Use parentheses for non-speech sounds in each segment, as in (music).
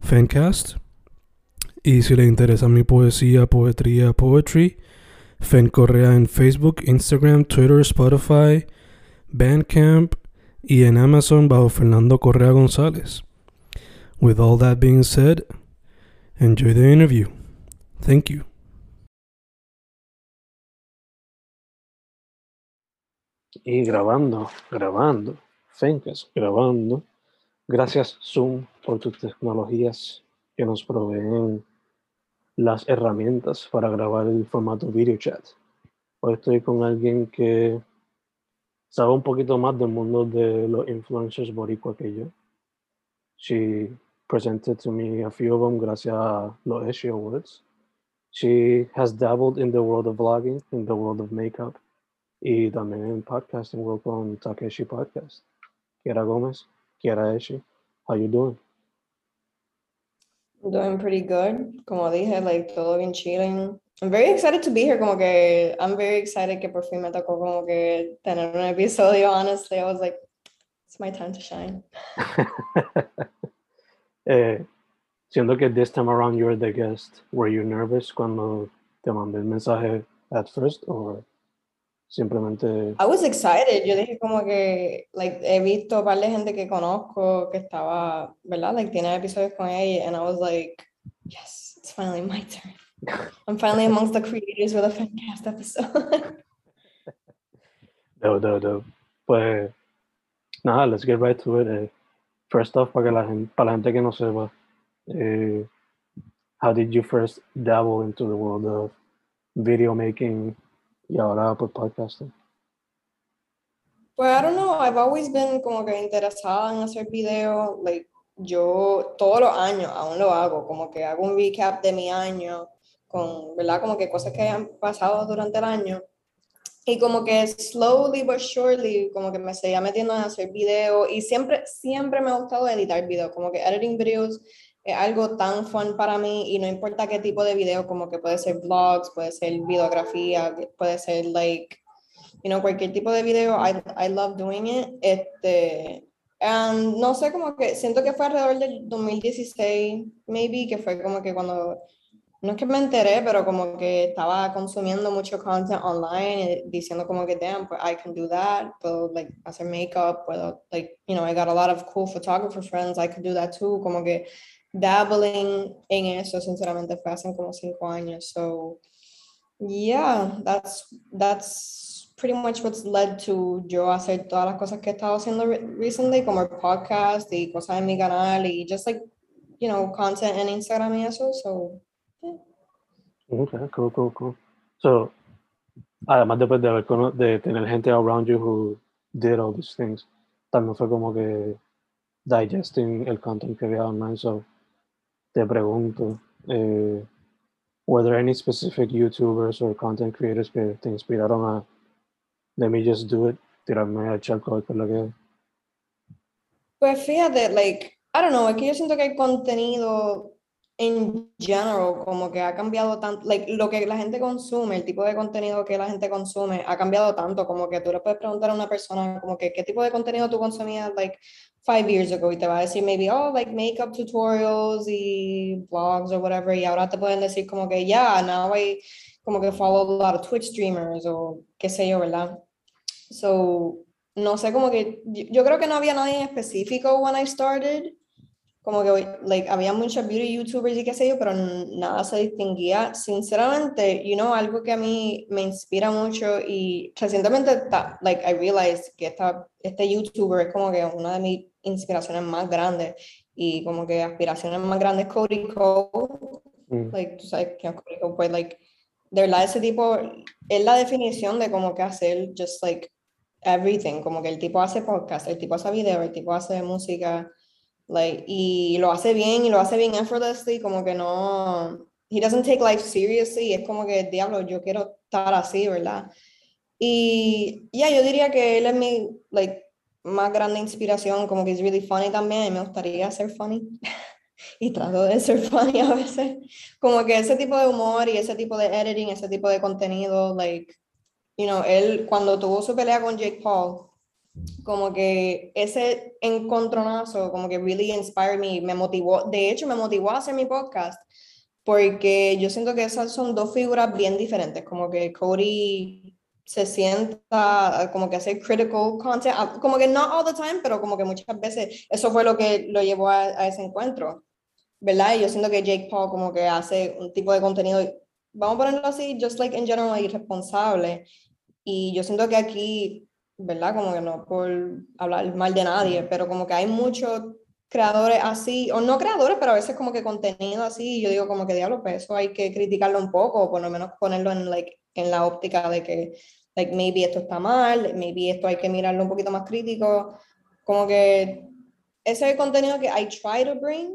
Fencast. Y si le interesa mi poesía, poetría, poetry, Fen Correa en Facebook, Instagram, Twitter, Spotify, Bandcamp y en Amazon bajo Fernando Correa González. With all that being said, enjoy the interview. Thank you. Y grabando, grabando, Fencast, grabando. Gracias Zoom por tus tecnologías que nos proveen las herramientas para grabar el formato video chat. Hoy estoy con alguien que sabe un poquito más del mundo de los influencers boricua que yo. She presented to me a few of them gracias a los Eshe Awards. She has dabbled in the world of vlogging, in the world of makeup, y también en podcasting world con Takeshi Podcast. Kiara Gómez, Kiara Eshi, how you doing? Doing pretty good. Como dije, like todo bien chilling. I'm very excited to be here. Como que I'm very excited que por fin me tocó como que tener un episodio. Honestly, I was like, it's my time to shine. (laughs) eh, siendo que this time around you're the guest, were you nervous cuando te mandé el mensaje at first or simplemente I was excited. Yo dije como que, like, he visto un par de gente que conozco que estaba, ¿verdad? Like, tiene episodios con ella, and I was like, yes, it's finally my turn. I'm finally amongst the creators with a Fancast episode. no, no, no. Pues nada, let's get right to it. Eh, first off, para, que la gente, para la gente que no sepa, eh, how did you first dabble into the world of video making y ahora pues podcasting? Pues I don't know, I've always been como que interesada en hacer video, like yo todos los años aún lo hago, como que hago un recap de mi año con, ¿verdad? Como que cosas que han pasado durante el año. Y como que slowly but surely, como que me seguía metiendo en hacer video y siempre, siempre me ha gustado editar video, como que editing videos es algo tan fun para mí y no importa qué tipo de video, como que puede ser vlogs, puede ser videografía, puede ser like, you know, cualquier tipo de video, I, I love doing it. Este, um, no sé, como que siento que fue alrededor del 2016, maybe, que fue como que cuando, no es que me enteré, pero como que estaba consumiendo mucho content online y diciendo como que, damn, pues I can do that, puedo like, hacer makeup, puedo, like, you know, I got a lot of cool photographer friends, I could do that too, como que dabbling en eso, sinceramente, fue hace como cinco años. So, yeah, that's, that's pretty much what's led to yo hacer todas las cosas que he estado haciendo recently, como el podcast y cosas en mi canal y just like, you know, content en Instagram y eso. So, yeah. Okay, cool, cool, cool. So, además después de, haber, de tener gente around you who did all these things, también fue como que digesting el content que había online. So, te pregunto, eh, were there any specific YouTubers or content creators que te inspiraron a let me just do it, tirarme a charco es lo que Pues fíjate, like, I don't know, es que yo siento que el contenido en general como que ha cambiado tanto, like, lo que la gente consume, el tipo de contenido que la gente consume ha cambiado tanto, como que tú le puedes preguntar a una persona como que qué tipo de contenido tú consumías, like, five years ago y te va a decir maybe, oh, like makeup tutorials y blogs or whatever, y ahora te pueden decir como que, yeah, now I como que follow a lot of Twitch streamers o qué sé yo, ¿verdad? So, no sé, como que yo, creo que no había nadie en específico when I started, como que like, había muchos beauty youtubers y qué sé yo, pero nada se distinguía. Sinceramente, you know, algo que a mí me inspira mucho y recientemente, like, I realized que esta, este youtuber es como que una de mis inspiraciones más grandes y como que aspiraciones más grandes, Cody Cole, mm. like, tú sabes que Cody Cole, pues, like, de verdad ese tipo es la definición de como que hacer just like everything, como que el tipo hace podcast, el tipo hace video, el tipo hace música, Like, y lo hace bien, y lo hace bien effortlessly, como que no, he doesn't take life seriously, es como que, diablo, yo quiero estar así, ¿verdad? Y ya, yo diría que él es mi, like, más grande inspiración, como que es really funny también, y me gustaría ser funny. (laughs) y trato de ser (laughs) funny a veces. Como que ese tipo de humor y ese tipo de editing, ese tipo de contenido, like, you know, él cuando tuvo su pelea con Jake Paul, como que ese encontronazo, como que really inspired me, me motivó, de hecho me motivó a hacer mi podcast, porque yo siento que esas son dos figuras bien diferentes, como que Cody se sienta como que hacer critical content, ah, como que no all the time, pero como que muchas veces eso fue lo que lo llevó a, a ese encuentro, ¿verdad? Y yo siento que Jake Paul como que hace un tipo de contenido, vamos a ponerlo así, just like in general, irresponsable. Y yo siento que aquí ¿verdad? Como que no por hablar mal de nadie, pero como que hay muchos creadores así, o no creadores, pero a veces como que contenido así, y yo digo como que diablo, pues eso hay que criticarlo un poco, o por lo menos ponerlo en, like, en la óptica de que, like, maybe esto está mal, maybe esto hay que mirarlo un poquito más crítico, como que ese es el contenido que I try to bring,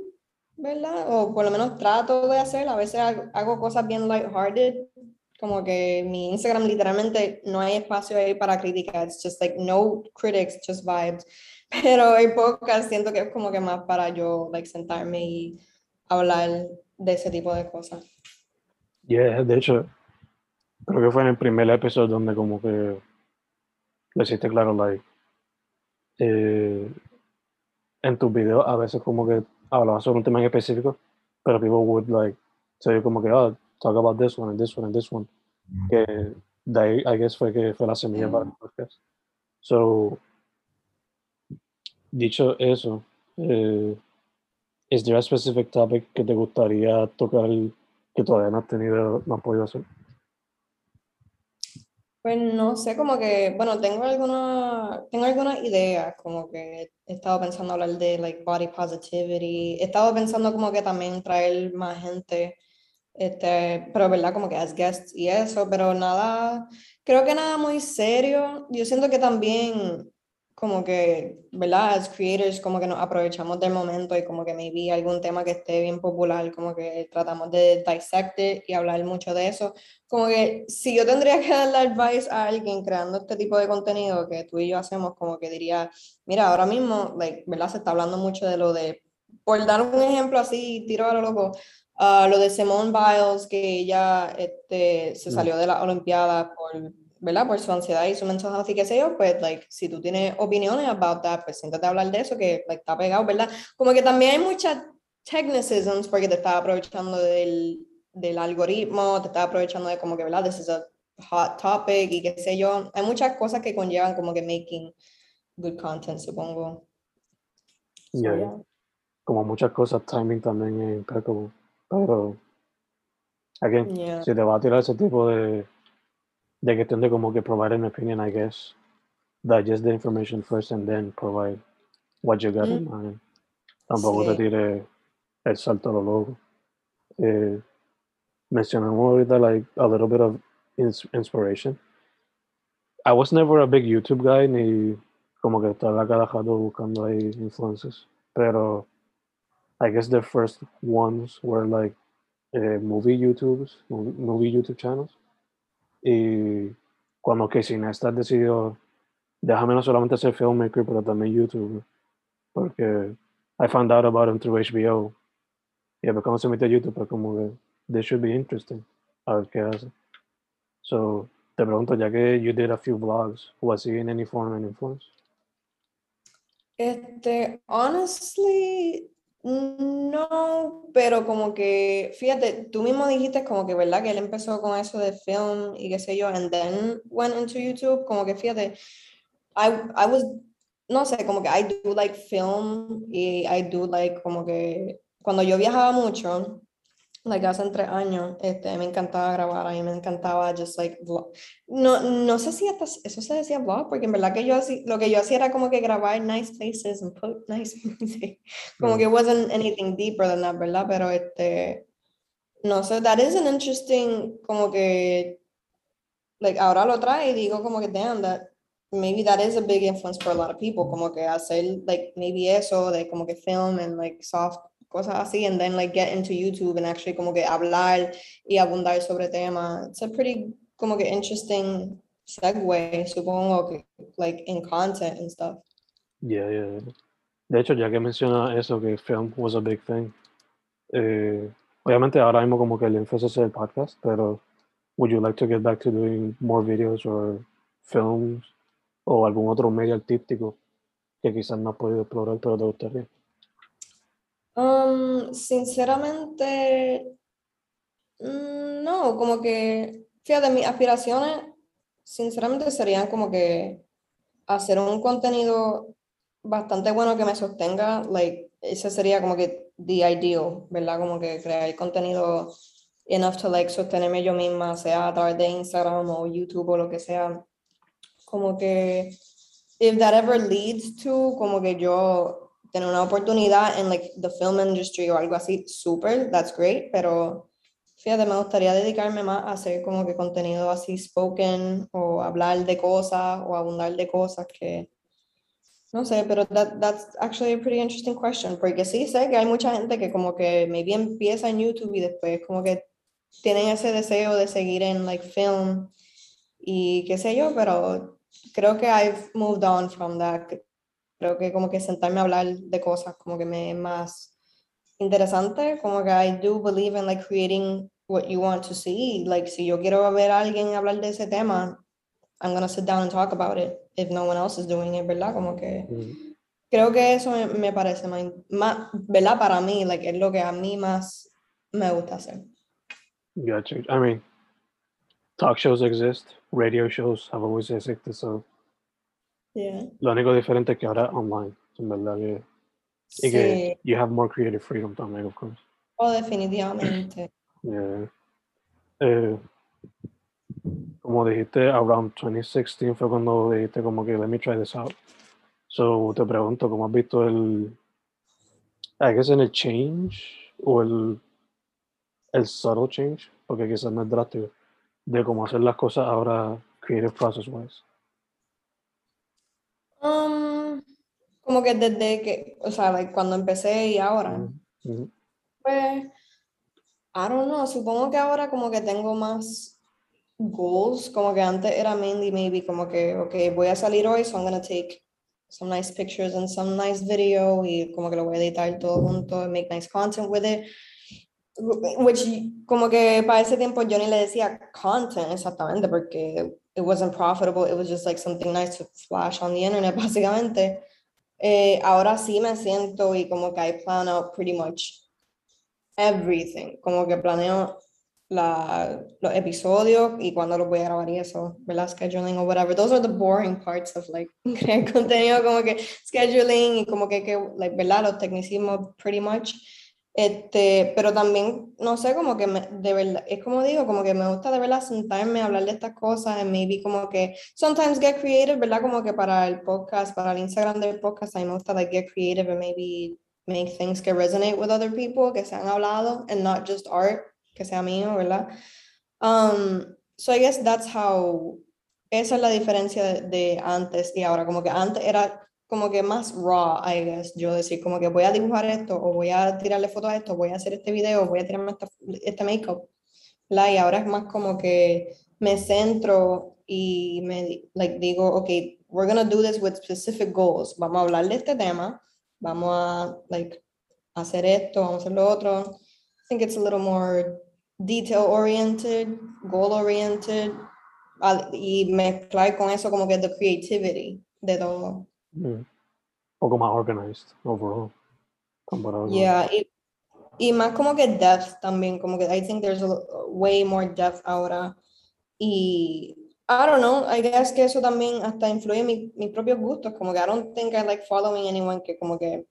¿verdad? O por lo menos trato de hacer, a veces hago cosas bien lighthearted, como que mi Instagram literalmente no hay espacio ahí para críticas, it's just like no critics, just vibes. (laughs) Pero el podcast siento que es como que más para yo like sentarme y hablar de ese tipo de cosas. Yeah, de hecho, creo que fue en el primer episodio donde como que lo hiciste claro, like, eh, en tus videos a veces como que hablabas sobre un tema en específico, pero people would like, say como que, oh, talk about this one and this one and this one. Mm. Que de ahí, I guess, fue que fue la semilla para el mm. podcast. So, dicho eso, eh, ¿is there a specific topic que te gustaría tocar que todavía no has tenido, no has podido hacer? Pues no sé, como que, bueno, tengo alguna, tengo algunas ideas, como que he estado pensando hablar de like body positivity, he estado pensando como que también traer más gente este, pero verdad, como que as guests y eso, pero nada, creo que nada muy serio. Yo siento que también, como que, ¿verdad? As creators, como que nos aprovechamos del momento y como que maybe algún tema que esté bien popular, como que tratamos de dissect y hablar mucho de eso. Como que si yo tendría que darle advice a alguien creando este tipo de contenido que tú y yo hacemos, como que diría, mira, ahora mismo, like, ¿verdad? Se está hablando mucho de lo de, por dar un ejemplo así, tiro a lo loco, Uh, lo de Simone Biles, que ella este, se mm. salió de la Olimpiada por, ¿verdad? por su ansiedad y su mensaje así que sé yo, pues, like, si tú tienes opiniones about that, pues siéntate a hablar de eso, que like, está pegado, ¿verdad? Como que también hay muchas technicisms porque te estás aprovechando del, del algoritmo, te estás aprovechando de como que, ¿verdad? This is a hot topic y qué sé yo. Hay muchas cosas que conllevan como que making good content, supongo. yeah. Como muchas cosas, timing también es impeccable. Pero, again, si te va a tirar ese tipo de, de cuestión de como que provide an opinion, I guess, digest the information first and then provide what you got in mm. mind. Tampoco te tire el salto a lo loco. Eh, mencionamos ahorita like a little bit of inspiration. I was never a big YouTube guy ni como que estaba cada rato buscando ahí influencers, pero I guess the first ones were like uh, movie YouTubes, movie, movie, YouTube channels. Y cuando Casey Neistat decidió, déjame no solamente ser filmmaker, pero también YouTuber, porque I found out about him through HBO. Y yeah, cuando se metió a YouTube, pues como que this should be interesting, a ver qué hace. So, te pregunto, ya que you did a few vlogs, was he in any form of influence? Este, honestly, no, pero como que, fíjate, tú mismo dijiste como que, ¿verdad? Que él empezó con eso de film y qué sé yo, and then went into YouTube, como que, fíjate, I, I was, no sé, como que I do like film y I do like como que cuando yo viajaba mucho, like hace tres años, este, me encantaba grabar, a mí me encantaba just like vlog. No, no sé si hasta eso se decía vlog, porque en verdad que yo así, lo que yo hacía era como que grabar nice places and put nice (laughs) music. Como Mm. que wasn't anything deeper than that, ¿verdad? Pero este, no sé, that is an interesting, como que, like ahora lo trae y digo como que damn, that maybe that is a big influence for a lot of people, como que hacer like maybe eso de como que film and like soft cosas así, and then like get into YouTube and actually como que hablar y abundar sobre temas. It's a pretty como que interesting segue, supongo que like in content and stuff. Yeah, yeah. De hecho, ya que menciona eso, que film was a big thing, eh, obviamente ahora mismo como que el énfasis es el podcast, pero would you like to get back to doing more videos or films o algún otro medio artístico que quizás no has podido explorar, pero te gustaría? Sinceramente, mm, no, como que, fíjate, mis aspiraciones, sinceramente serían como que hacer un contenido bastante bueno que me sostenga, like, ese sería como que the ideal, ¿verdad? Como que crear contenido enough to like sostenerme yo misma, sea a través de Instagram o YouTube o lo que sea. Como que, if that ever leads to, como que yo tener una oportunidad en like the film industry o algo así, super, that's great, pero fíjate, me gustaría dedicarme más a hacer como que contenido así spoken o hablar de cosas o abundar de cosas que no sé, pero that, that's actually a pretty interesting question, porque sí sé que hay mucha gente que como que maybe empieza en YouTube y después como que tienen ese deseo de seguir en like film y qué sé yo, pero creo que I've moved on from that. Creo que como que sentarme a hablar de cosas como que me es más interesante, como que I do believe in like creating what you want to see. Like si yo quiero ver a alguien hablar de ese tema, I'm gonna sit down and talk about it if no one else is doing it, ¿verdad? Como que Mm. creo que eso me, me parece más, más, ¿verdad? Para mí, like, es lo que a mí más me gusta hacer. Gotcha. I mean, talk shows exist, radio shows have always existed, so Yeah. lo único diferente es que ahora online, en verdad que, y que you have more creative freedom también, of course. oh, definitivamente. (clears throat) Yeah. Eh, como dijiste, around 2016 fue cuando dijiste como que let me try this out. So te pregunto, ¿cómo has visto el, I guess en el change o el, el subtle change, porque quizás no es drástico, de cómo hacer las cosas ahora creative process wise? Um, como que desde que, o sea, like, cuando empecé y ahora, pues, I don't know, supongo que ahora como que tengo más goals, como que antes era mainly maybe como que, ok, voy a salir hoy, so I'm gonna take some nice pictures and some nice video y como que lo voy a editar todo junto, and make nice content with it. Which, como que para ese tiempo yo ni le decía content exactamente porque it wasn't profitable, it was just like something nice to flash on the internet (laughs) básicamente. Eh, ahora sí me siento y como que I plan out pretty much everything, como que planeo la, los episodios y cuándo los voy a grabar y eso, ¿verdad? Scheduling o whatever. Those are the boring parts of like (laughs) crear contenido, como que scheduling y como que, que like, ¿verdad? Los tecnicismos pretty much. Este, pero también, no sé, como que me, de verdad, es como digo, como que me gusta de verdad sentarme a hablar de estas cosas, and maybe como que, sometimes get creative, ¿verdad? Como que para el podcast, para el Instagram del podcast, a mí me gusta like get creative and maybe make things que resonate with other people, que se han hablado, and not just art, que sea mío, ¿verdad? Um, so I guess that's how, esa es la diferencia de, de antes y ahora, como que antes era como que más raw, I guess, yo decir, como que voy a dibujar esto, o voy a tirarle fotos a esto, voy a hacer este video, voy a tirarme esta, este make-up. Y ahora es más como que me centro y me like, digo, ok, we're gonna do this with specific goals, vamos a hablar de este tema, vamos a like, hacer esto, vamos a hacer lo otro. I think it's a little more detail oriented, goal oriented, y mezclar con eso como que the creativity de todo. Un poco más organized overall. comparado con- Yeah, y, y más como que depth también, como que I think there's a, way more depth ahora. Y I don't know, I guess que eso también hasta influye mi, mis propios gustos, como que I don't think I like following anyone que como que,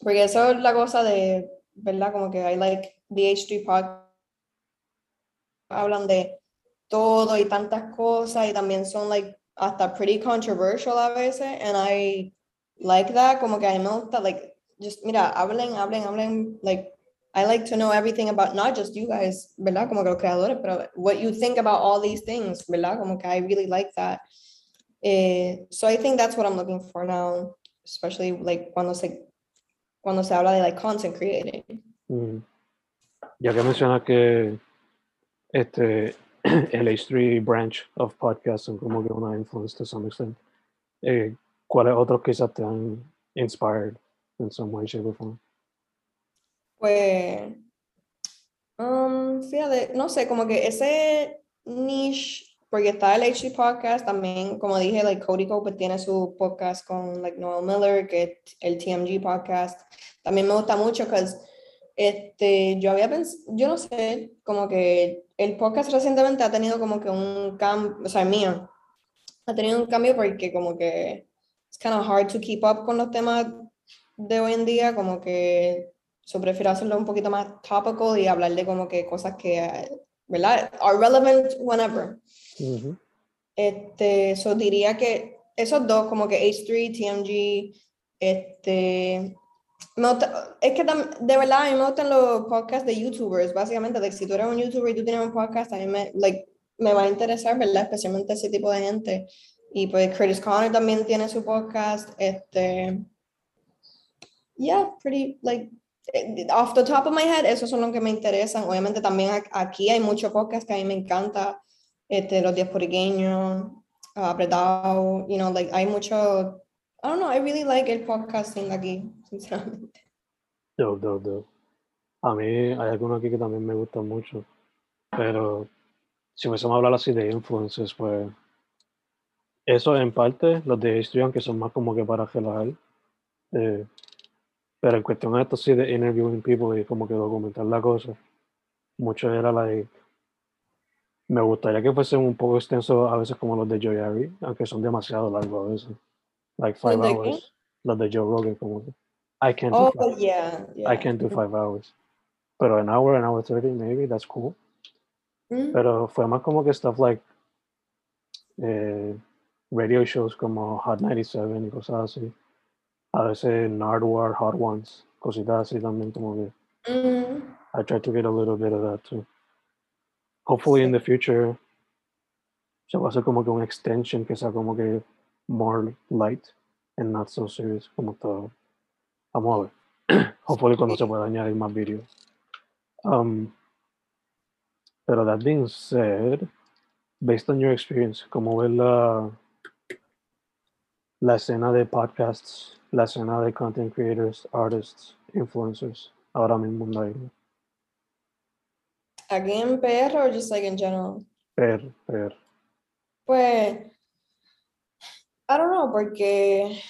porque eso es la cosa de, ¿verdad? Como que I like the H3 podcast, hablan de todo y tantas cosas y también son like hasta pretty controversial a veces and I like that, como que a mí me gusta, like, just, mira, hablen, hablen, hablen, like, I like to know everything about not just you guys, ¿verdad? Como que los creadores, pero what you think about all these things, ¿verdad? Como que I really like that. Eh, so I think that's what I'm looking for now, especially like cuando se, cuando se habla de like content creating. Mm. Ya que mencionas que este, (clears throat) el H3 branch of podcast son como que una influence to some extent, eh, ¿cuáles otros quizás te han inspired in some way, shape, or form? Pues, um, fíjate, no sé, como que ese niche, porque está el HG Podcast, también, como dije, like Cody Cope tiene su podcast con like Noel Miller, que es el TMG Podcast. También me gusta mucho, porque este, yo había pensado, yo no sé, como que el podcast recientemente ha tenido como que un cambio, o sea, el mío, ha tenido un cambio porque como que es kind of hard to keep up con los temas de hoy en día, como que yo prefiero hacerlo un poquito más topical y hablar de como que cosas que, ¿verdad? Are relevant whenever. Ujú. Este, eso diría que esos dos, como que H3, TMG, este, gusta- es que de verdad a mí me gustan los podcasts de YouTubers, básicamente, like, si tú eres un YouTuber y tú tienes un podcast, a mí me, like, me va a interesar, ¿verdad? Especialmente ese tipo de gente. Y pues Curtis Connor también tiene su podcast, este, yeah, pretty, like, off the top of my head, esos son los que me interesan. Obviamente también aquí hay muchos podcasts que a mí me encanta, este, los ah, apretado, you know, like, hay mucho, I don't know, I really like el podcasting aquí, sinceramente. Dope, dope, dope. A mí hay algunos aquí que también me gustan mucho, pero si empezamos a hablar así de influencers, pues eso en parte, los de H3, aunque son más como que para relajar, eh, pero en cuestión de esto sí de interviewing people y como que documentar la cosa, mucho era like, me gustaría que fuesen un poco extensos a veces como los de Joy Ari, aunque son demasiado largos a veces, like five qué? hours, los de Joe Rogan que, I can't do Oh, five yeah, yeah. I can't do five hours. Pero an hour, an hour 30, maybe, that's cool. Mm, Pero fue más como que stuff like eh, radio shows como Hot 97 y cosas así. A veces Nardwar, Hot Ones, cositas así también como que mm, I try to get a little bit of that too. Hopefully in the future se va a hacer como que un extension que sea como que more light and not so serious como todo. Vamos a ver. (coughs) Hopefully cuando se pueda añadir más vídeos. Um, pero that being said, based on your experience, ¿cómo ves la, la escena de podcasts, la escena de content creators, artists, influencers ahora mismo en? Aquí en PR or just like in general? Per, per. Pues, I don't know, porque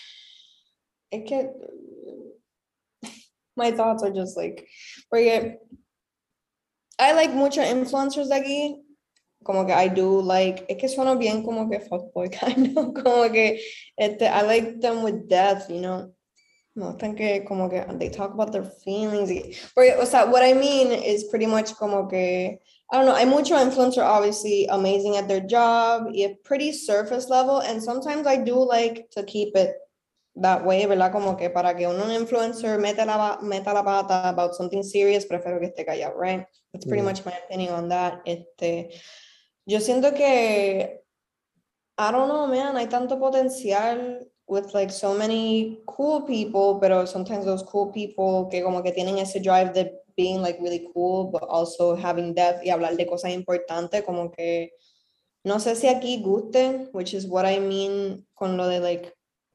es que my thoughts are just like, porque I like muchos influencers de aquí, como que I do like, es que suena bien como que fuckboy, (laughs) kind of, como que este, I like them with depth, you know. No, gustan que como que they talk about their feelings. porque, o sea, what I mean is pretty much como que I don't know, hay mucho influencer obviously amazing at their job, y es pretty surface level, and sometimes I do like to keep it that way, ¿verdad? Como que para que un influencer meta la, meta la pata about something serious, prefiero que esté callado, right? That's pretty Mm. much my opinion on that. Este, yo siento que, I don't know, man, hay tanto potencial with like so many cool people, pero sometimes those cool people que como que tienen ese drive de being like really cool, but also having depth y hablar de cosas importantes, como que no sé si aquí guste, which is what I mean con lo de like,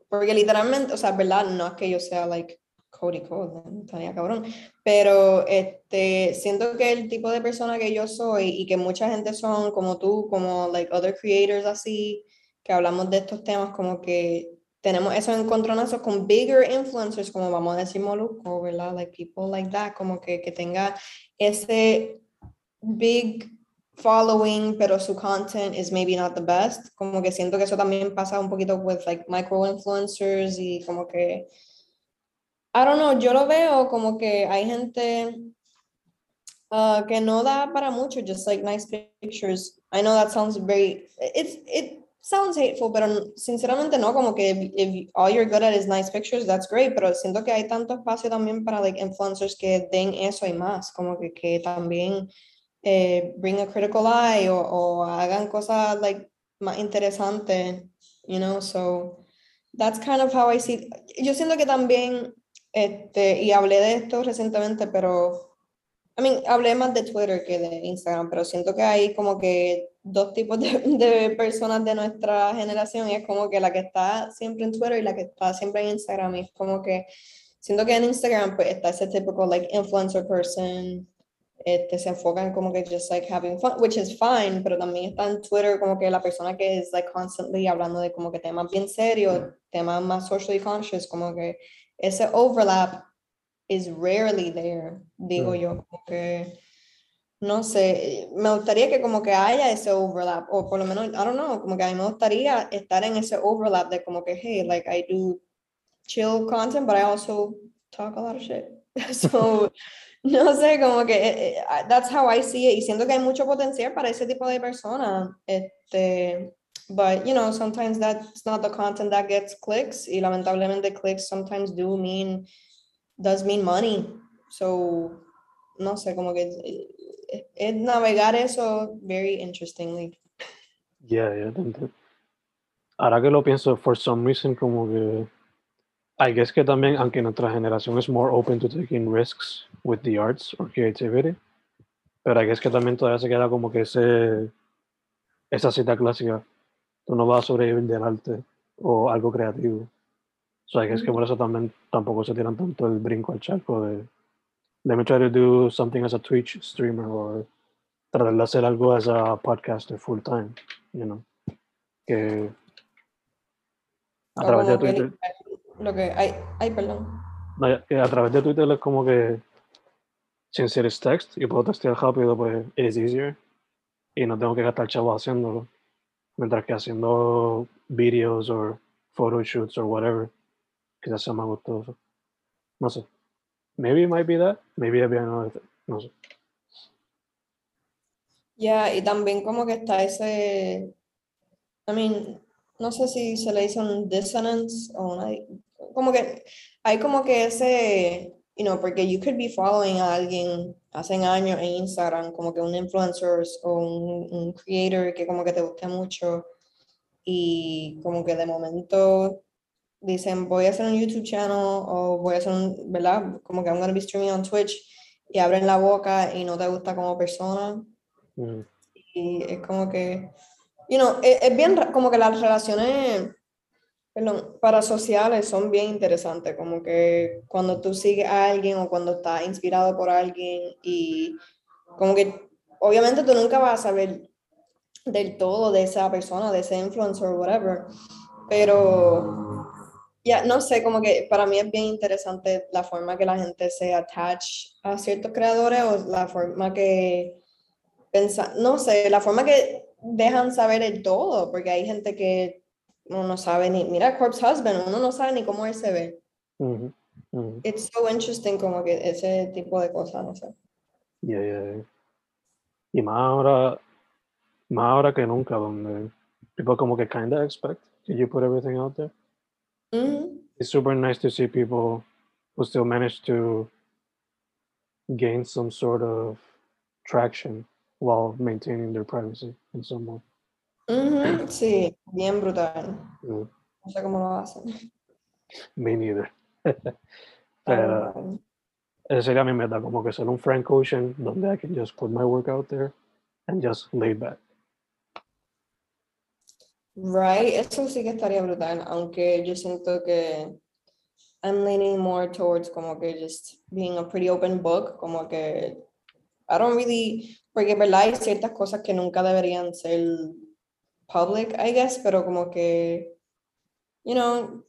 porque literalmente, o sea, verdad, no es que yo sea like Cody Cole, estaría cabrón, pero este, siento que el tipo de persona que yo soy y que mucha gente son como tú, como like other creators así, que hablamos de estos temas, como que tenemos esos encontronazos con bigger influencers, como vamos a decir Moluco, ¿verdad? Like people like that, como que, que tenga ese big following, pero su content is maybe not the best. Como que siento que eso también pasa un poquito with like micro influencers y como que I don't know, yo lo veo como que hay gente uh, que no da para mucho, just like nice pictures. I know that sounds very, it's, it sounds hateful, pero sinceramente no, como que if, if all you're good at is nice pictures, that's great, pero siento que hay tanto espacio también para like influencers que den eso y más, como que, que también eh, bring a critical eye o, o hagan cosas like más interesantes, you know, so that's kind of how I see. Yo siento que también este, y hablé de esto recientemente, pero, I mean, hablé más de Twitter que de Instagram, pero siento que hay como que dos tipos de, de, personas de nuestra generación y es como que la que está siempre en Twitter y la que está siempre en Instagram. Y es como que siento que en Instagram pues está ese típico like influencer person este, se enfocan como que just like having fun, which is fine, pero también está en Twitter como que la persona que es like constantly hablando de como que temas bien serios, temas más socially conscious, como que ese overlap is rarely there, digo yo, como que, no sé, me gustaría que como que haya ese overlap, o por lo menos, I don't know, como que a mí me gustaría estar en ese overlap de como que, hey, like I do chill content, but I also talk a lot of shit. (laughs) so, no sé, como que eh, eh, that's how I see it, y siento que hay mucho potencial para ese tipo de personas, este, but you know sometimes that's not the content that gets clicks y lamentablemente clicks sometimes do mean does mean money so no sé como que es, navegar eso very interestingly. Yeah yeah ahora que lo pienso for some reason como que I guess que también aunque nuestra generación es more open to taking risks with the arts or creativity pero I guess que también todavía se queda como que ese esa cita clásica. Tú no vas a sobrevivir del arte o algo creativo. O sea, que es que por eso también tampoco se tiran tanto el brinco al charco de let me try to do something as a Twitch streamer o tratar de hacer algo as a podcaster full time, you know. Que a través de Twitter. Lo que hay, ay, perdón. a través de Twitter es como que sin ser text y puedo textear rápido, pues es easier y no tengo que gastar chavo haciéndolo. mientras que haciendo videos o photoshoots or whatever, quizás sea más gustoso. No sé. Maybe it might be that, maybe it be another thing. No sé. Yeah, y también como que está ese, I mean, no sé si se le dice dissonance o una, como que hay como que ese, you know, porque you could be following a alguien hace años en Instagram, como que un influencer o un, un, creator que como que te guste mucho y como que de momento dicen voy a hacer un YouTube channel o voy a hacer un, ¿verdad? Como que I'm gonna be streaming on Twitch y abren la boca y no te gusta como persona. Mm. Y es como que, you know, es, es bien como que las relaciones Perdón, para sociales son bien interesantes, como que cuando tú sigues a alguien o cuando estás inspirado por alguien y como que obviamente tú nunca vas a saber del todo de esa persona, de ese influencer o whatever, pero ya no sé, como que para mí es bien interesante la forma que la gente se attach a ciertos creadores o la forma que pensa, no sé, la forma que dejan saber el todo, porque hay gente que uno no sabe ni, mira Corpse Husband, uno no sabe ni cómo él se ve. Uh It's so interesting como que ese tipo de cosas, no sé. Yeah, yeah, Y más ahora, más ahora que nunca, donde people como que kind of expect that you put everything out there. It's super nice to see people who still manage to gain some sort of traction while maintaining their privacy in some way sí, bien brutal. Mm. No sé cómo lo hacen. Me neither. (laughs) Pero esa sería mi meta, como que ser un Frank Ocean donde I can just put my work out there and just lay back. Right, eso sí que estaría brutal, aunque yo siento que I'm leaning more towards como que just being a pretty open book, como que I don't really, porque verdad hay ciertas cosas que nunca deberían ser public, I guess, pero como que, you know,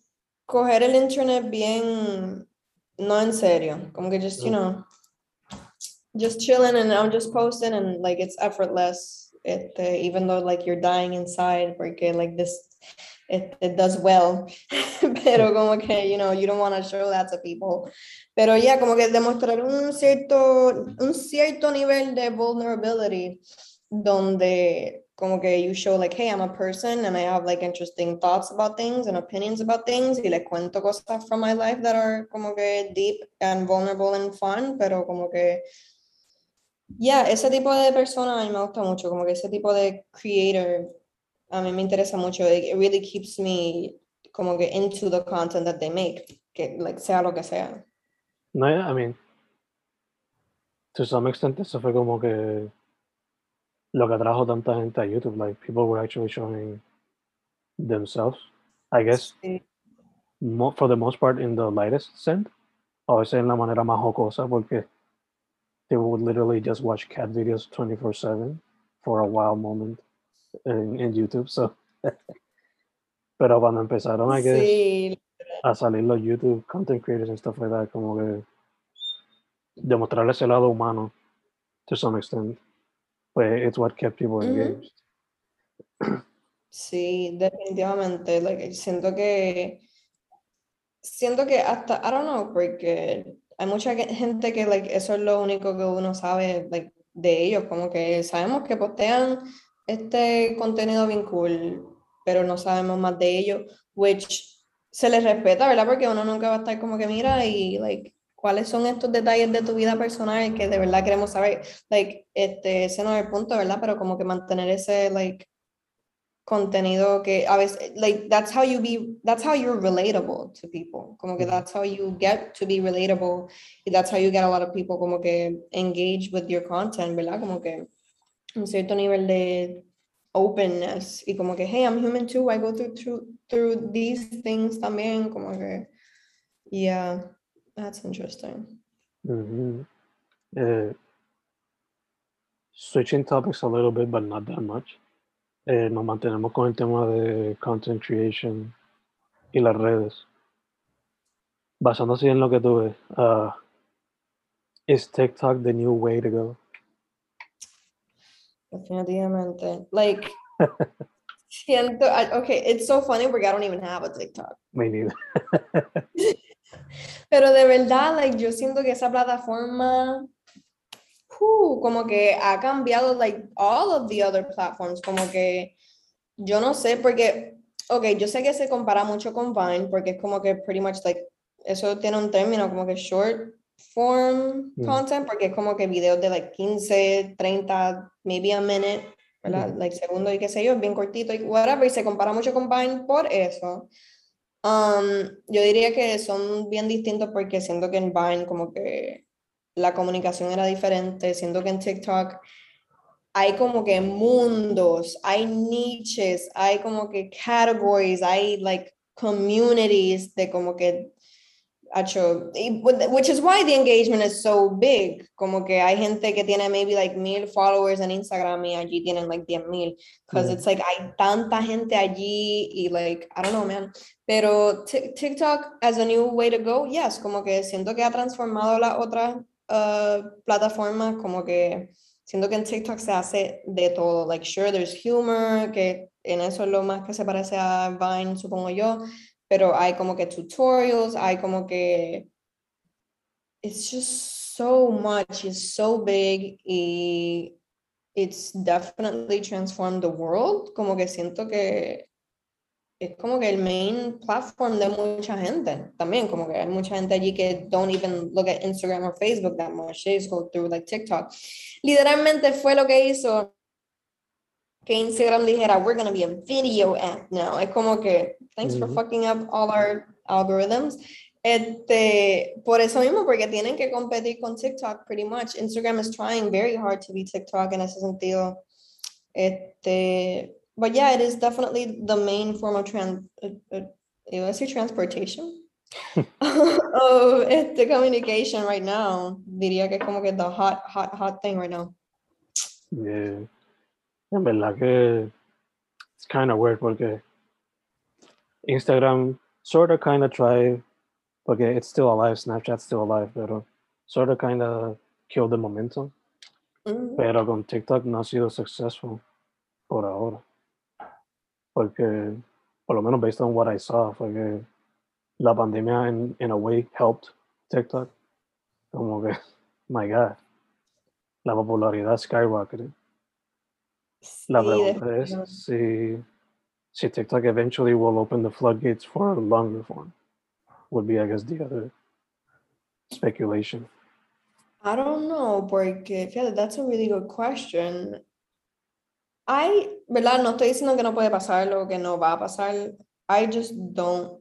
coger el internet bien, no en serio, como que just, you know, just chilling and I'm just posting and like it's effortless. Este, uh, even though like you're dying inside, porque like this, it, it does well, (laughs) pero como que, you know, you don't want to show that to people. Pero ya, yeah, como que demostrar un cierto, un cierto nivel de vulnerability donde como que you show like, hey, I'm a person and I have like interesting thoughts about things and opinions about things y les cuento cosas from my life that are como que deep and vulnerable and fun, pero como que, yeah, ese tipo de persona a mí me gusta mucho, como que ese tipo de creator a mí me interesa mucho. It really keeps me como que into the content that they make, que like sea lo que sea. No, yeah, I mean, to some extent eso fue como que lo que atrajo tanta gente a YouTube. Like people were actually showing themselves. I guess Sí. for the most part in the lightest sense. A veces en la manera más jocosa porque they would literally just watch cat videos 24/7 for a wild moment in, in YouTube. So, (laughs) pero cuando empezaron, I guess, Sí, a salir los YouTube content creators and stuff like that, como que demostrar ese lado humano to some extent, pues it's what kept people engaged. Sí, definitivamente. Like, siento que, siento que hasta, I don't know, porque hay mucha gente que like, eso es lo único que uno sabe like, de ellos, como que sabemos que postean este contenido bien cool, pero no sabemos más de ellos, which se les respeta, ¿verdad? Porque uno nunca va a estar como que mira y like, cuáles son estos detalles de tu vida personal que de verdad queremos saber. Like, este, ese no es el punto, ¿verdad? Pero como que mantener ese like contenido que a veces like that's how you be that's how you're relatable to people como que that's how you get to be relatable that's how you get a lot of people como que engage with your content verdad como que un cierto nivel de openness y como que hey I'm human too I go through through, through these things también como que yeah that's interesting Mhm. Eh, switching topics a little bit, but not that much. Eh, nos mantenemos con el tema de content creation y las redes. Basándose en lo que tuve, uh, is TikTok the new way to go? definitivamente like siento I- okay it's so funny porque I don't even have a TikTok Me neither. (laughs) Pero de verdad, like, yo siento que esa plataforma, uh, como que ha cambiado, like, all of the other platforms, como que, yo no sé, porque, ok, yo sé que se compara mucho con Vine, porque es como que pretty much, like, eso tiene un término como que short form Mm. content, porque es como que videos de, like, 15, 30, maybe a minute, ¿verdad? Like, segundo y qué sé yo, bien cortito y whatever, y se compara mucho con Vine por eso. Um, yo diría que son bien distintos porque siento que en Vine como que la comunicación era diferente, siento que en TikTok hay como que mundos, hay niches, hay como que categories, hay like communities de como que hecho, which is why the engagement is so big, como que hay gente que tiene maybe like mil followers en Instagram y allí tienen like 10 mil, because Mm. it's like hay tanta gente allí y like, I don't know, man. Pero Tik- TikTok as a new way to go, yes, como que siento que ha transformado las otras uh, plataformas, como que siento que en TikTok se hace de todo. Like, sure, there's humor, que en eso es lo más que se parece a Vine, supongo yo, pero hay como que tutorials, hay como que. It's just so much, it's so big y it's definitely transformed the world. Como que siento que es como que el main platform de mucha gente también, como que hay mucha gente allí que don't even look at Instagram or Facebook that much, they just go through like TikTok. Literalmente fue lo que hizo que Instagram dijera, we're gonna be a video app now. Es como que, thanks for fucking up all our algorithms. Este, por eso mismo, porque tienen que competir con TikTok pretty much. Instagram is trying very hard to be TikTok en ese sentido. Este, but yeah, it is definitely the main form of trans, uh, uh, decir transportation. (laughs) (laughs) of este communication right now. Diría que es como que the hot, hot, hot thing right now. Yeah. En verdad que it's kind of weird porque Instagram sort of kind of tried, porque it's still alive, Snapchat's still alive, pero sort of kind of killed the momentum. Mhm. Pero con TikTok no ha sido successful. por ahora. Porque, por lo menos based on what I saw, fue que la pandemia in, in a way helped TikTok. Como que, (laughs) my God, la popularidad skyrocketed. La Sí, pregunta es si, si TikTok eventually will open the floodgates for longer form. Would be, I guess, the other speculation. I don't know, porque fíjate, that's a really good question. I, ¿verdad? No estoy diciendo que no puede pasar o que no va a pasar. I just don't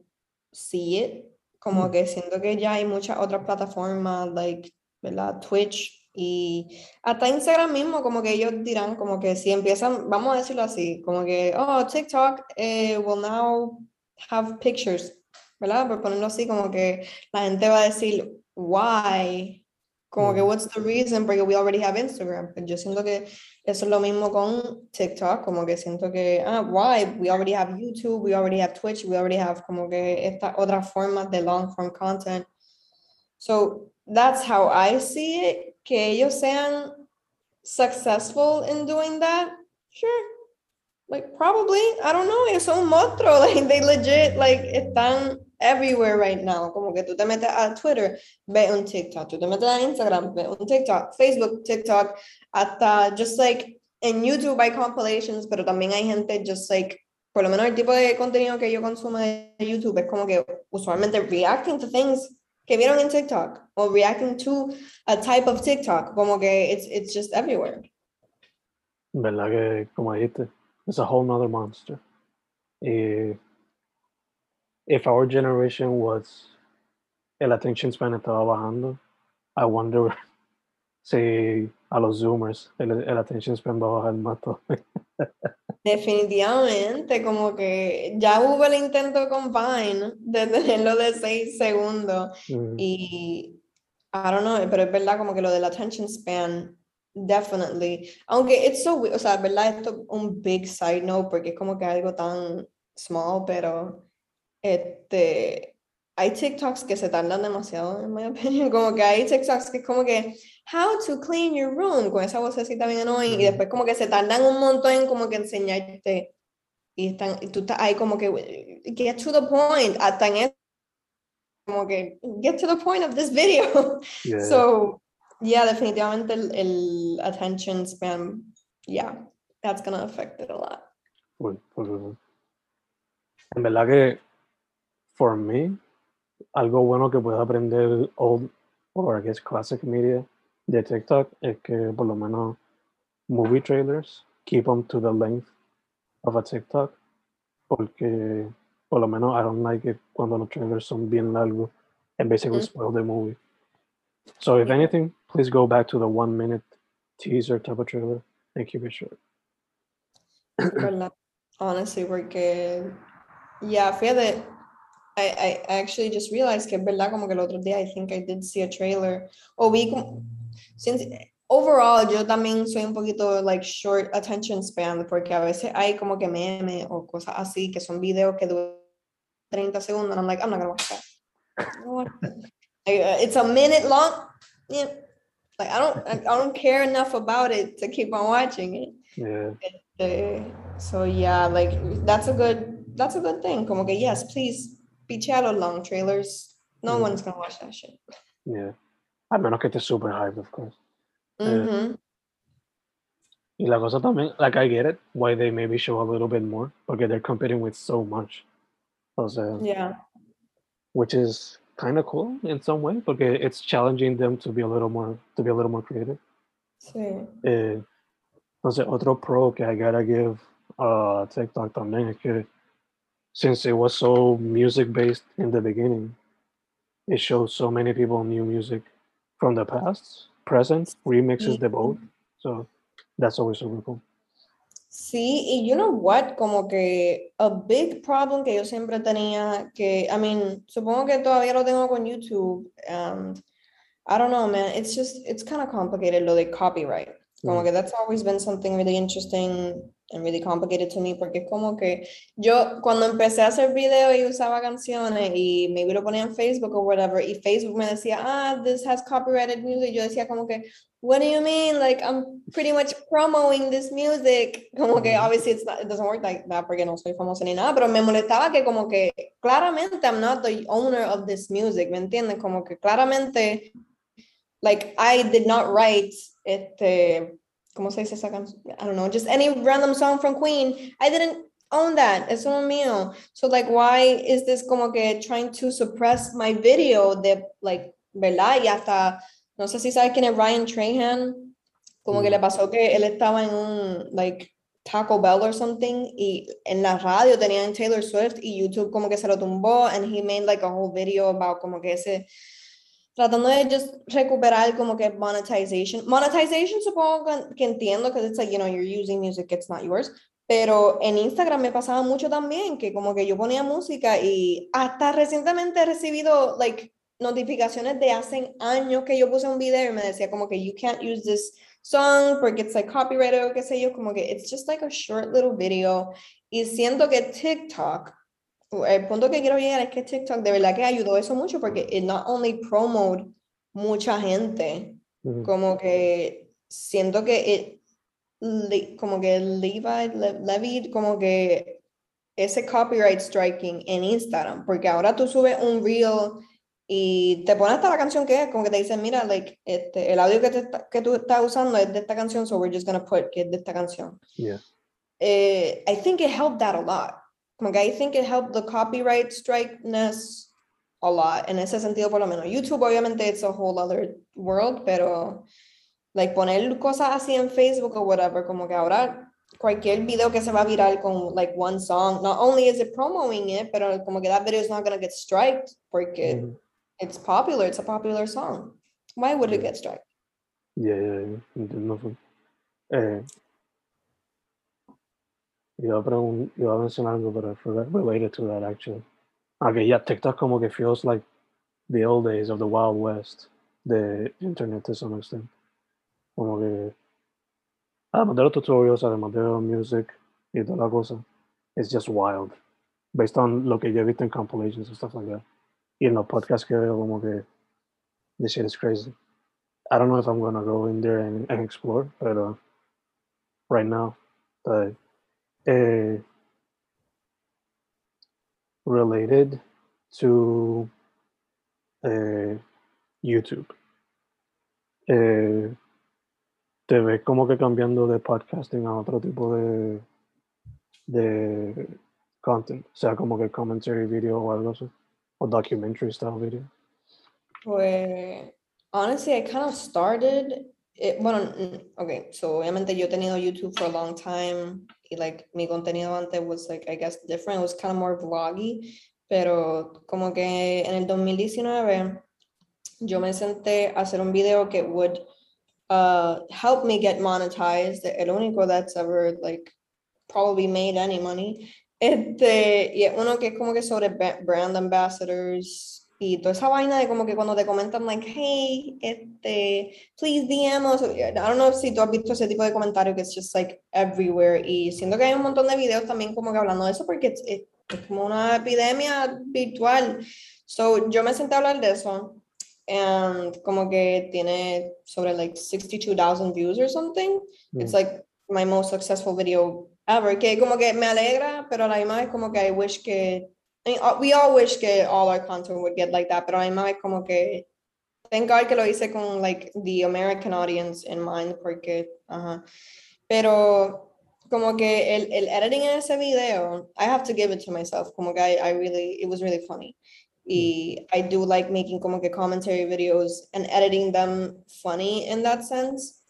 see it. Como Mm. que siento que ya hay muchas otras plataformas, like, ¿verdad? Twitch y hasta Instagram mismo, como que ellos dirán, como que si empiezan, vamos a decirlo así, como que, oh, TikTok eh, will now have pictures, ¿verdad? Por ponerlo así, como que la gente va a decir, why? Como que, what's the reason? Porque we already have Instagram. Pues yo siento que eso es lo mismo con TikTok, como que siento que, ah, why? We already have YouTube, we already have Twitch, we already have como que estas otras formas de long form content. So that's how I see it. Que ellos sean successful in doing that, sure. Like probably, I don't know, son un monstruo, (laughs) like they legit, like están everywhere right now. Como que tú te metes a Twitter, ve un TikTok, tú te metes a Instagram, ve un TikTok, Facebook, TikTok, hasta just like en YouTube hay compilations, pero también hay gente just like, por lo menos el tipo de contenido que yo consumo de YouTube es como que usualmente reacting to things que vieron en TikTok o reacting to a type of TikTok, como que it's, it's just everywhere. ¿Verdad que, como dijiste, it's a whole nother monster. Y if our generation was, el attention span estaba bajando, I wonder (laughs) si a los Zoomers el, el attention span va a bajar más todavía. Definitivamente, como que ya hubo el intento con Vine de tenerlo de seis segundos Mm, y I don't know, pero es verdad como que lo del attention span, definitely. Aunque it's so, o sea, verdad esto es un big side note porque es como que algo tan small, pero este, hay TikToks que se tardan demasiado, en mi opinión, (laughs) como que hay TikToks que es como que how to clean your room con esa vocecita bien annoying y Ujú. después como que se tardan un montón en como que enseñarte y están y tú estás ahí como que get to the point hasta en eso, como que get to the point of this video (laughs) yeah. so yeah definitivamente el, el attention span yeah that's gonna affect it a lot Full, full, full, full. En verdad que, for me, algo bueno que puedo aprender old, or I guess classic media de TikTok es que por lo menos movie trailers keep them to the length of a TikTok. Porque por lo menos I don't like it cuando los trailers son bien largos and basically Mm. spoil the movie. So if anything, please go back to the one minute teaser type of trailer Thank you. ¿verdad? honestly porque yeah fíjate I, I actually just realized que es verdad como que el otro día I think I did see a trailer o vi since overall yo también soy un poquito like short attention span porque a veces hay como que memes o cosas así que son videos que duran 30 segundos and I'm like I'm not gonna watch that uh, it's a minute long yeah like I don't I, don't care enough about it to keep on watching it Yeah. Eh, so yeah, like that's a good that's a good thing. Como que yes, please be shallow long trailers. No Mm. one's gonna watch that shit. Yeah. A menos que esté super hyped, of course. Eh, Mhm. Y la cosa también, like I get it, why they maybe show a little bit more, porque they're competing with so much. O sea, Yeah. which is kind of cool in some way, porque it's challenging them to be a little more, to be a little more creative. Sí. Eh, entonces, otro pro que I gotta give uh, TikTok también es que since it was so music based in the beginning, it shows so many people new music from the past, present, remixes the both. So that's always super cool. Sí, y you know what, como que a big problem que yo siempre tenía, que, I mean, supongo que todavía lo tengo con YouTube, and I don't know, man, it's just, it's kind of complicated lo de copyright. Como Mm. que that's always been something really interesting and really complicated to me porque es como que yo cuando empecé a hacer videos y usaba canciones y maybe lo ponía en Facebook o whatever y Facebook me decía, ah, this has copyrighted music, yo decía como que, what do you mean? Like I'm pretty much promoting this music. Como que obviously it's not, it doesn't work like that porque no soy famosa ni nada, pero me molestaba que como que claramente I'm not the owner of this music, ¿me entiendes? Como que claramente like I did not write este ¿cómo se dice esa canción? I don't know, just any random song from Queen. I didn't own that. Eso no mío. So like, why is this como que trying to suppress my video de, like, ¿verdad? Y hasta, no sé si sabes quién es Ryan Trahan, como que le mm. pasó que él estaba en un, like, Taco Bell or something y en la radio tenían Taylor Swift y YouTube como que se lo tumbó and he made like a whole video about como que ese tratando de just recuperar como que monetization. Monetization supongo que, entiendo que it's like, you know, you're using music, it's not yours. Pero en Instagram me pasaba mucho también que como que yo ponía música y hasta recientemente he recibido like notificaciones de hace años que yo puse un video y me decía como que you can't use this song porque it's like copyrighted o qué sé yo, como que it's just like a short little video y siento que TikTok el punto que quiero llegar es que TikTok de verdad que ayudó eso mucho porque it not only promote mucha gente, como que siento que it, como que Levi, Levi, como que ese copyright striking en Instagram, porque ahora tú subes un reel y te pones hasta la canción que es, como que te dicen, mira, like, este, el audio que, te, que tú estás usando es de esta canción, so we're just gonna put que es de esta canción. Yeah. Eh, I think it helped that a lot. Como que I think it helped the copyright strike-ness a lot. En ese sentido, por lo menos. YouTube, obviamente, it's a whole other world, pero like poner cosas así en Facebook o whatever, como que ahora cualquier video que se va a viral con like one song, not only is it promoting it, pero como que that video is not going to get striked porque mm -hmm. it's popular, it's a popular song. Why would it get striked? Yeah, yeah, yeah. Nothing. Eh, Iba a, pregun- iba a mencionar algo, I forgot related to that actually. Okay, yeah, TikTok como que feels like the old days of the Wild West de internet to some extent. Como que, además de los tutorials, además de los music y toda la cosa, it's just wild. Based on lo que yo he visto en compilations and stuff like that. Y en los podcasts que veo, como que, this shit is crazy. I don't know if I'm gonna go in there and, and explore, but uh, right now, but uh, related to uh, YouTube. Eh, te ves como que cambiando de podcasting a otro tipo de, de content, o sea, como que commentary video o algo así, o documentary style video. Pues, honestly, I kind of started, it, bueno, okay, so obviamente yo he tenido YouTube for a long time, like mi contenido antes was like, I guess, different. It was kind of more vloggy, pero como que en el 2019 yo me senté a hacer un video que would uh, help me get monetized. El único that's ever like probably made any money. Este, y uno que es como que sobre brand ambassadors, y toda esa vaina de como que cuando te comentan, like, hey, este, please DM us. I don't know si tú has visto ese tipo de comentario que es just like everywhere. Y siento que hay un montón de videos también como que hablando de eso porque es, es, como una epidemia virtual. So, yo me senté a hablar de eso. And como que tiene sobre like 62,000 views or something. It's mm. like my most successful video ever. Que como que me alegra, pero a la misma vez como que I wish que I mean, uh, we all wish que all our content would get like that, pero a mí me como que thank God que lo hice con like the American audience in mind porque uh pero como que el, el editing en ese video I have to give it to myself como que I, I really it was really funny y. I do like making como que commentary videos and editing them funny in that sense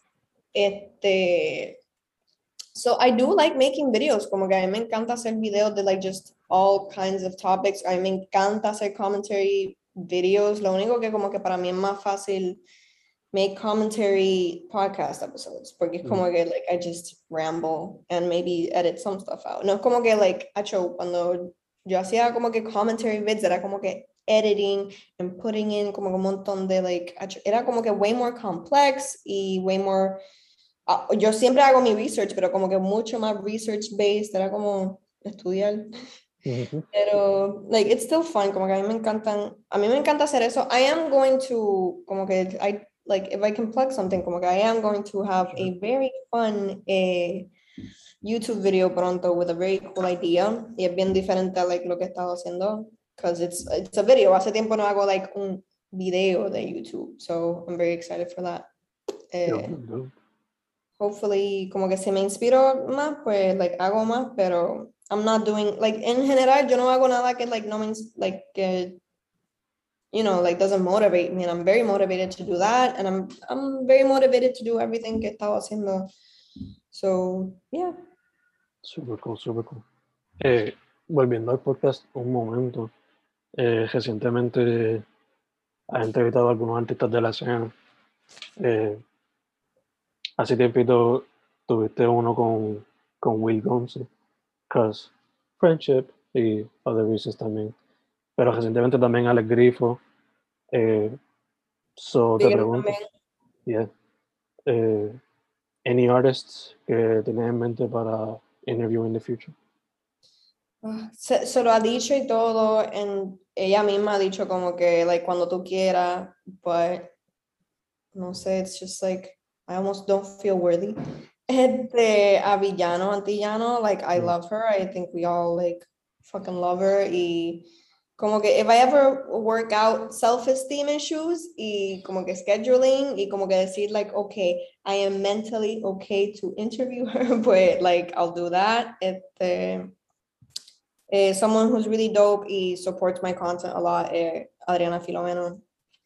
este so I do like making videos como que a mí me encanta hacer videos de like just all kinds of topics. A mí me encanta hacer commentary videos. Lo único que como que para mí es más fácil make commentary podcast episodes porque es como mm. que like I just ramble and maybe edit some stuff out. No es como que like hecho cuando yo hacía como que commentary vids era como que editing and putting in como un montón de like era como que way more complex y way more ah, yo siempre hago mi research, pero como que mucho más research based, era como estudiar. Pero, like, it's still fun, como que a mí me encantan, a mí me encanta hacer eso. I am going to, como que, I, like, if I can plug something, como que I am going to have a very fun eh, YouTube video pronto with a very cool idea. Y es bien diferente a, like, lo que he estado haciendo, because it's, it's a video. Hace tiempo no hago, like, un video de YouTube, so I'm very excited for that. Eh, hopefully, como que si me inspiro más, pues, like, hago más, pero I'm not doing like in general yo no hago nada que like no means like uh, you know like doesn't motivate me and I'm very motivated to do that and I'm I'm very motivated to do everything que estaba haciendo. So yeah. Super cool super cool. Eh, volviendo al podcast un momento eh, recientemente ha entrevistado a algunos artistas de la escena eh, hace tiempito tuviste uno con con Will Gonzo because friendship y other reasons también. Pero recientemente también Alex Grifo. Eh, so te pregunto, yeah, eh, any artists que tienes en mente para interview in the future? Ah, se, se, lo ha dicho y todo, en, ella misma ha dicho como que, like, cuando tú quieras, but, no sé, it's just like, I almost don't feel worthy. Este, a Villano Antillano, like, I mm. love her. I think we all, like, fucking love her. Y como que if I ever work out self-esteem issues y como que scheduling y como que decir, like, okay, I am mentally okay to interview her, (laughs) but, like, I'll do that. Este, eh, someone who's really dope y supports my content a lot, eh, Adriana Filomeno.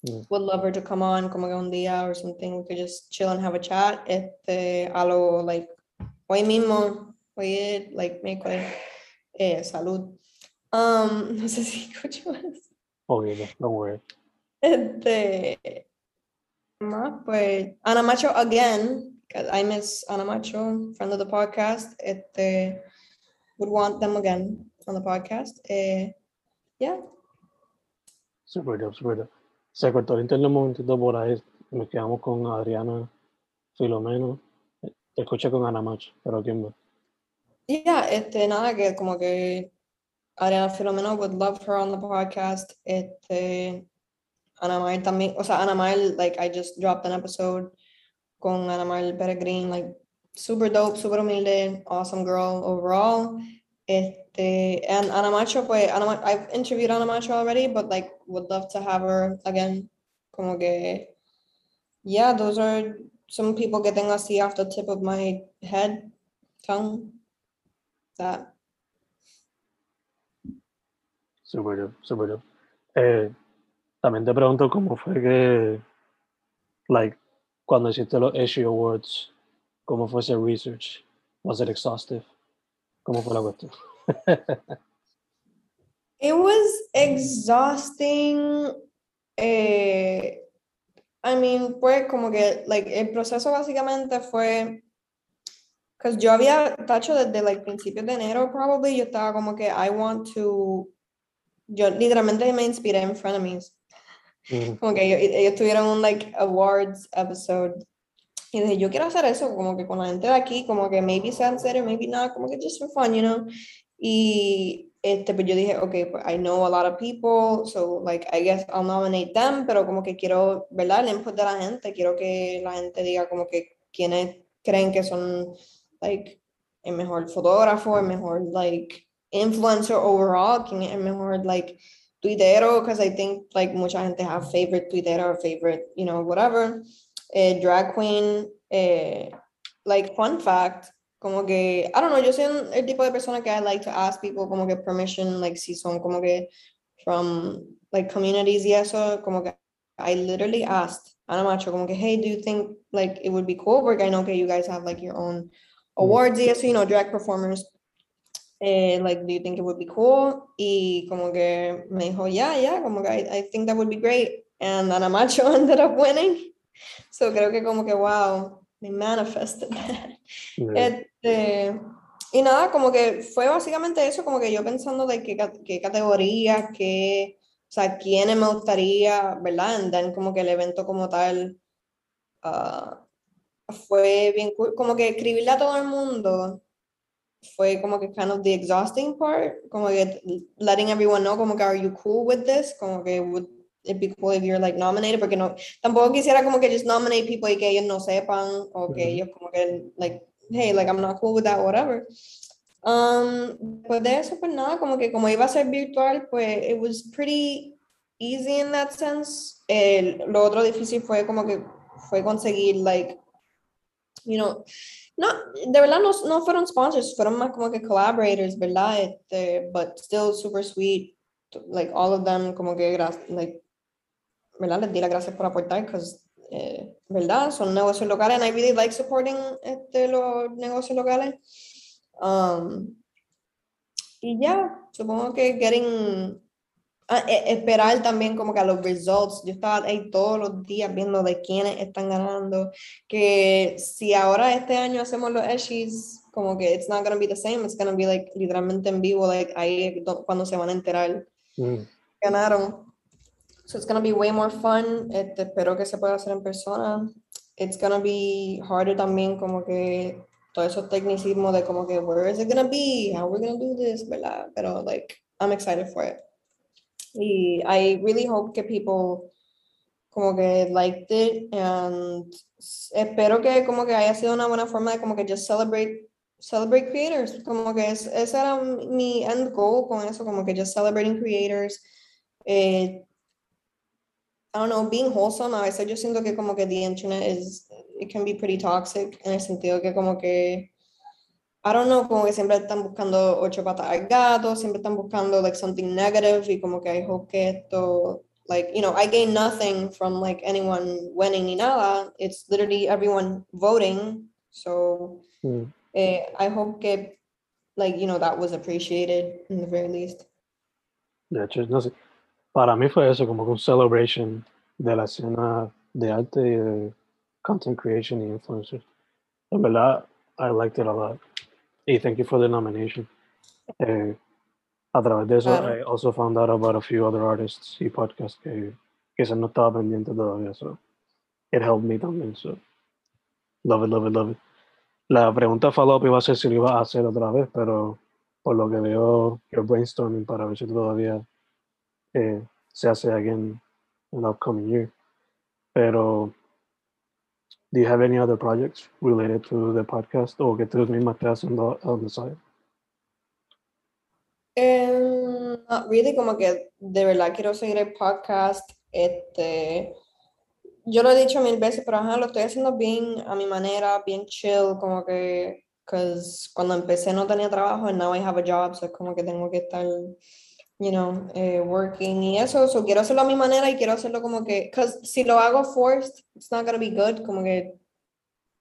Mm. Would love her to come on como que un día or something. We could just chill and have a chat. Este, a lo, like, hoy mismo, hoy, like, miércoles, eh, salud. Um, (laughs) no sé si escucho eso. Obvio, no worry. Este, más, pues, Ana Macho again, because I miss Ana Macho, friend of the podcast. Este, would want them again on the podcast. Eh, yeah. Super dope, super dope. Se cortó el internet un momentito por ahí. Nos quedamos con Adriana Filomeno. Te escuché con Ana Macho, pero ¿quién más? Yeah, este, nada, que como que Adriana Filomeno would love her on the podcast. Este, Ana Mar también, o sea, Ana Mar, like, I just dropped an episode con Ana Mar Peregrin, like, super dope, super humilde, awesome girl overall. Este, and Ana Macho, pues, Ana, I've interviewed Ana Macho already, but like, would love to have her again. Como que, yeah, those are some people que tengo así off the tip of my head, tongue. That. Super dope, super dope. Eh, también te pregunto cómo fue que, like, cuando hiciste los Issue Awards, cómo fue ese research? Was it exhaustive? ¿Cómo fue la cuestión? (laughs) It was exhausting. Eh, I mean, fue como que, like, el proceso básicamente fue, because yo había tacho desde, like, principios de enero, probably, yo estaba como que, I want to, yo literalmente me inspiré en Frenemies. Como que ellos, ellos tuvieron un, like, awards episode y dije, yo quiero hacer eso, como que con la gente de aquí, como que maybe sea en serio, maybe not, como que just for fun, you know. Y este, pues yo dije, ok, pues I know a lot of people, so like I guess I'll nominate them, pero como que quiero, ¿verdad? El input de la gente, quiero que la gente diga como que quienes creen que son, like, el mejor fotógrafo, el mejor, like, influencer overall, quién es el mejor, like, tuitero, because I think, like, mucha gente have favorite tuitero or favorite, you know, whatever eh, drag queen, eh, like fun fact, como que, I don't know, yo soy el tipo de persona que I like to ask people como que permission, like si son como que from like communities y eso, como que I literally asked Ana Macho como que, hey, do you think like it would be cool? Porque I know que you guys have like your own awards y eso, you know, drag performers. Eh, like, do you think it would be cool? Y como que me dijo, yeah, yeah, como que I, I think that would be great. And Ana Macho (laughs) ended up winning. So creo que como que, wow, me manifested Este, y nada, como que fue básicamente eso, como que yo pensando de qué, qué categorías, qué, o sea, quiénes me gustaría, ¿verdad? And then como que el evento como tal, uh, fue bien cool. Como que escribirle a todo el mundo fue como que kind of the exhausting part, como que letting everyone know, como que are you cool with this, como que would it be cool if you're like nominated, porque no, tampoco quisiera como que just nominate people y que ellos no sepan, o que ellos como que, like, hey, like I'm not cool with that, whatever. Um, pues de eso, pues nada, como que como iba a ser virtual, pues it was pretty easy in that sense. El, lo otro difícil fue como que fue conseguir, like, you know, no, de verdad no, no fueron sponsors, fueron más como que collaborators, ¿verdad? Este, but still super sweet, like all of them, como que, like, ¿verdad? Les di las gracias por aportar, because, eh, ¿verdad? Son negocios locales, and I really like supporting este, los negocios locales. Um, y ya, supongo que getting e, esperar también como que a los results. Yo estaba ahí todos los días viendo de quiénes están ganando. Que si ahora este año hacemos los Eshies, como que it's not gonna be the same, it's gonna be like literalmente en vivo, like ahí cuando se van a enterar. Mm. Ganaron. So it's gonna be way more fun. Este, espero que se pueda hacer en persona. It's gonna be harder también como que todo esos tecnicismos de como que where is it gonna be, how we're gonna do this, ¿verdad? Pero like I'm excited for it. Y I really hope que people como que liked it and espero que como que haya sido una buena forma de como que just celebrate celebrate creators como que es, ese era mi end goal con eso como que just celebrating creators eh, I don't know being wholesome a veces yo siento que como que the internet is it can be pretty toxic en el sentido que como que I don't know, como que siempre están buscando ocho patas al gato, siempre están buscando like something negative y como que I hope que esto, like, you know, I gain nothing from like anyone winning ni nada. It's literally everyone voting. So mm. eh, I hope que, like, you know, that was appreciated in the very least. Hecho, no sé, para mí fue eso, como un celebration de la escena de arte y de content creation y influencers. En verdad, I liked it a lot. Y thank you for the nomination. Eh, a través de eso, claro. I also found out about a few other artists y podcasts que, se no estaba pendiente todavía. So it helped me también. So love it, love it, love it. La pregunta follow-up iba a ser si lo iba a hacer otra vez, pero por lo que veo, you're brainstorming para ver si todavía eh, se hace again in the upcoming year. Pero do you have any other projects related to the podcast o que tú misma estés haciendo on the side? Um, not really, como que de verdad quiero seguir el podcast. Este, yo lo he dicho mil veces, pero ajá, lo estoy haciendo bien a mi manera, bien chill, como que, cuando empecé no tenía trabajo, and now I have a job, so es como que tengo que estar you know, eh, working y eso, so quiero hacerlo a mi manera y quiero hacerlo como que, because si lo hago forced, it's not gonna be good, como que,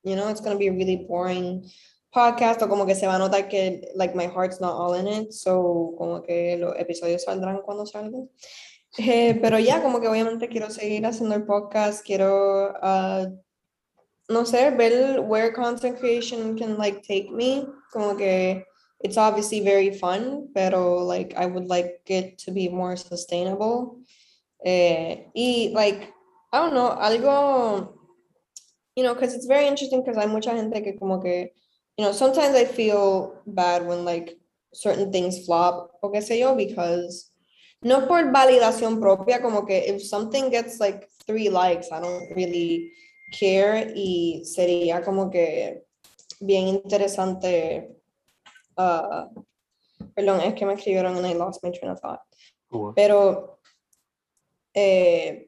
you know, it's gonna be a really boring podcast o como que se va a notar que, like, my heart's not all in it, so como que los episodios saldrán cuando salgan. Eh, pero ya, como que obviamente quiero seguir haciendo el podcast, quiero, uh, no sé, ver where content creation can, like, take me, como que it's obviously very fun, pero like I would like it to be more sustainable. Eh, y like, I don't know, algo, you know, because it's very interesting because hay mucha gente que como que, you know, sometimes I feel bad when like certain things flop, o qué sé yo, because no por validación propia, como que if something gets like three likes, I don't really care y sería como que bien interesante uh, perdón, es que me escribieron and I lost my train of thought. Pero eh,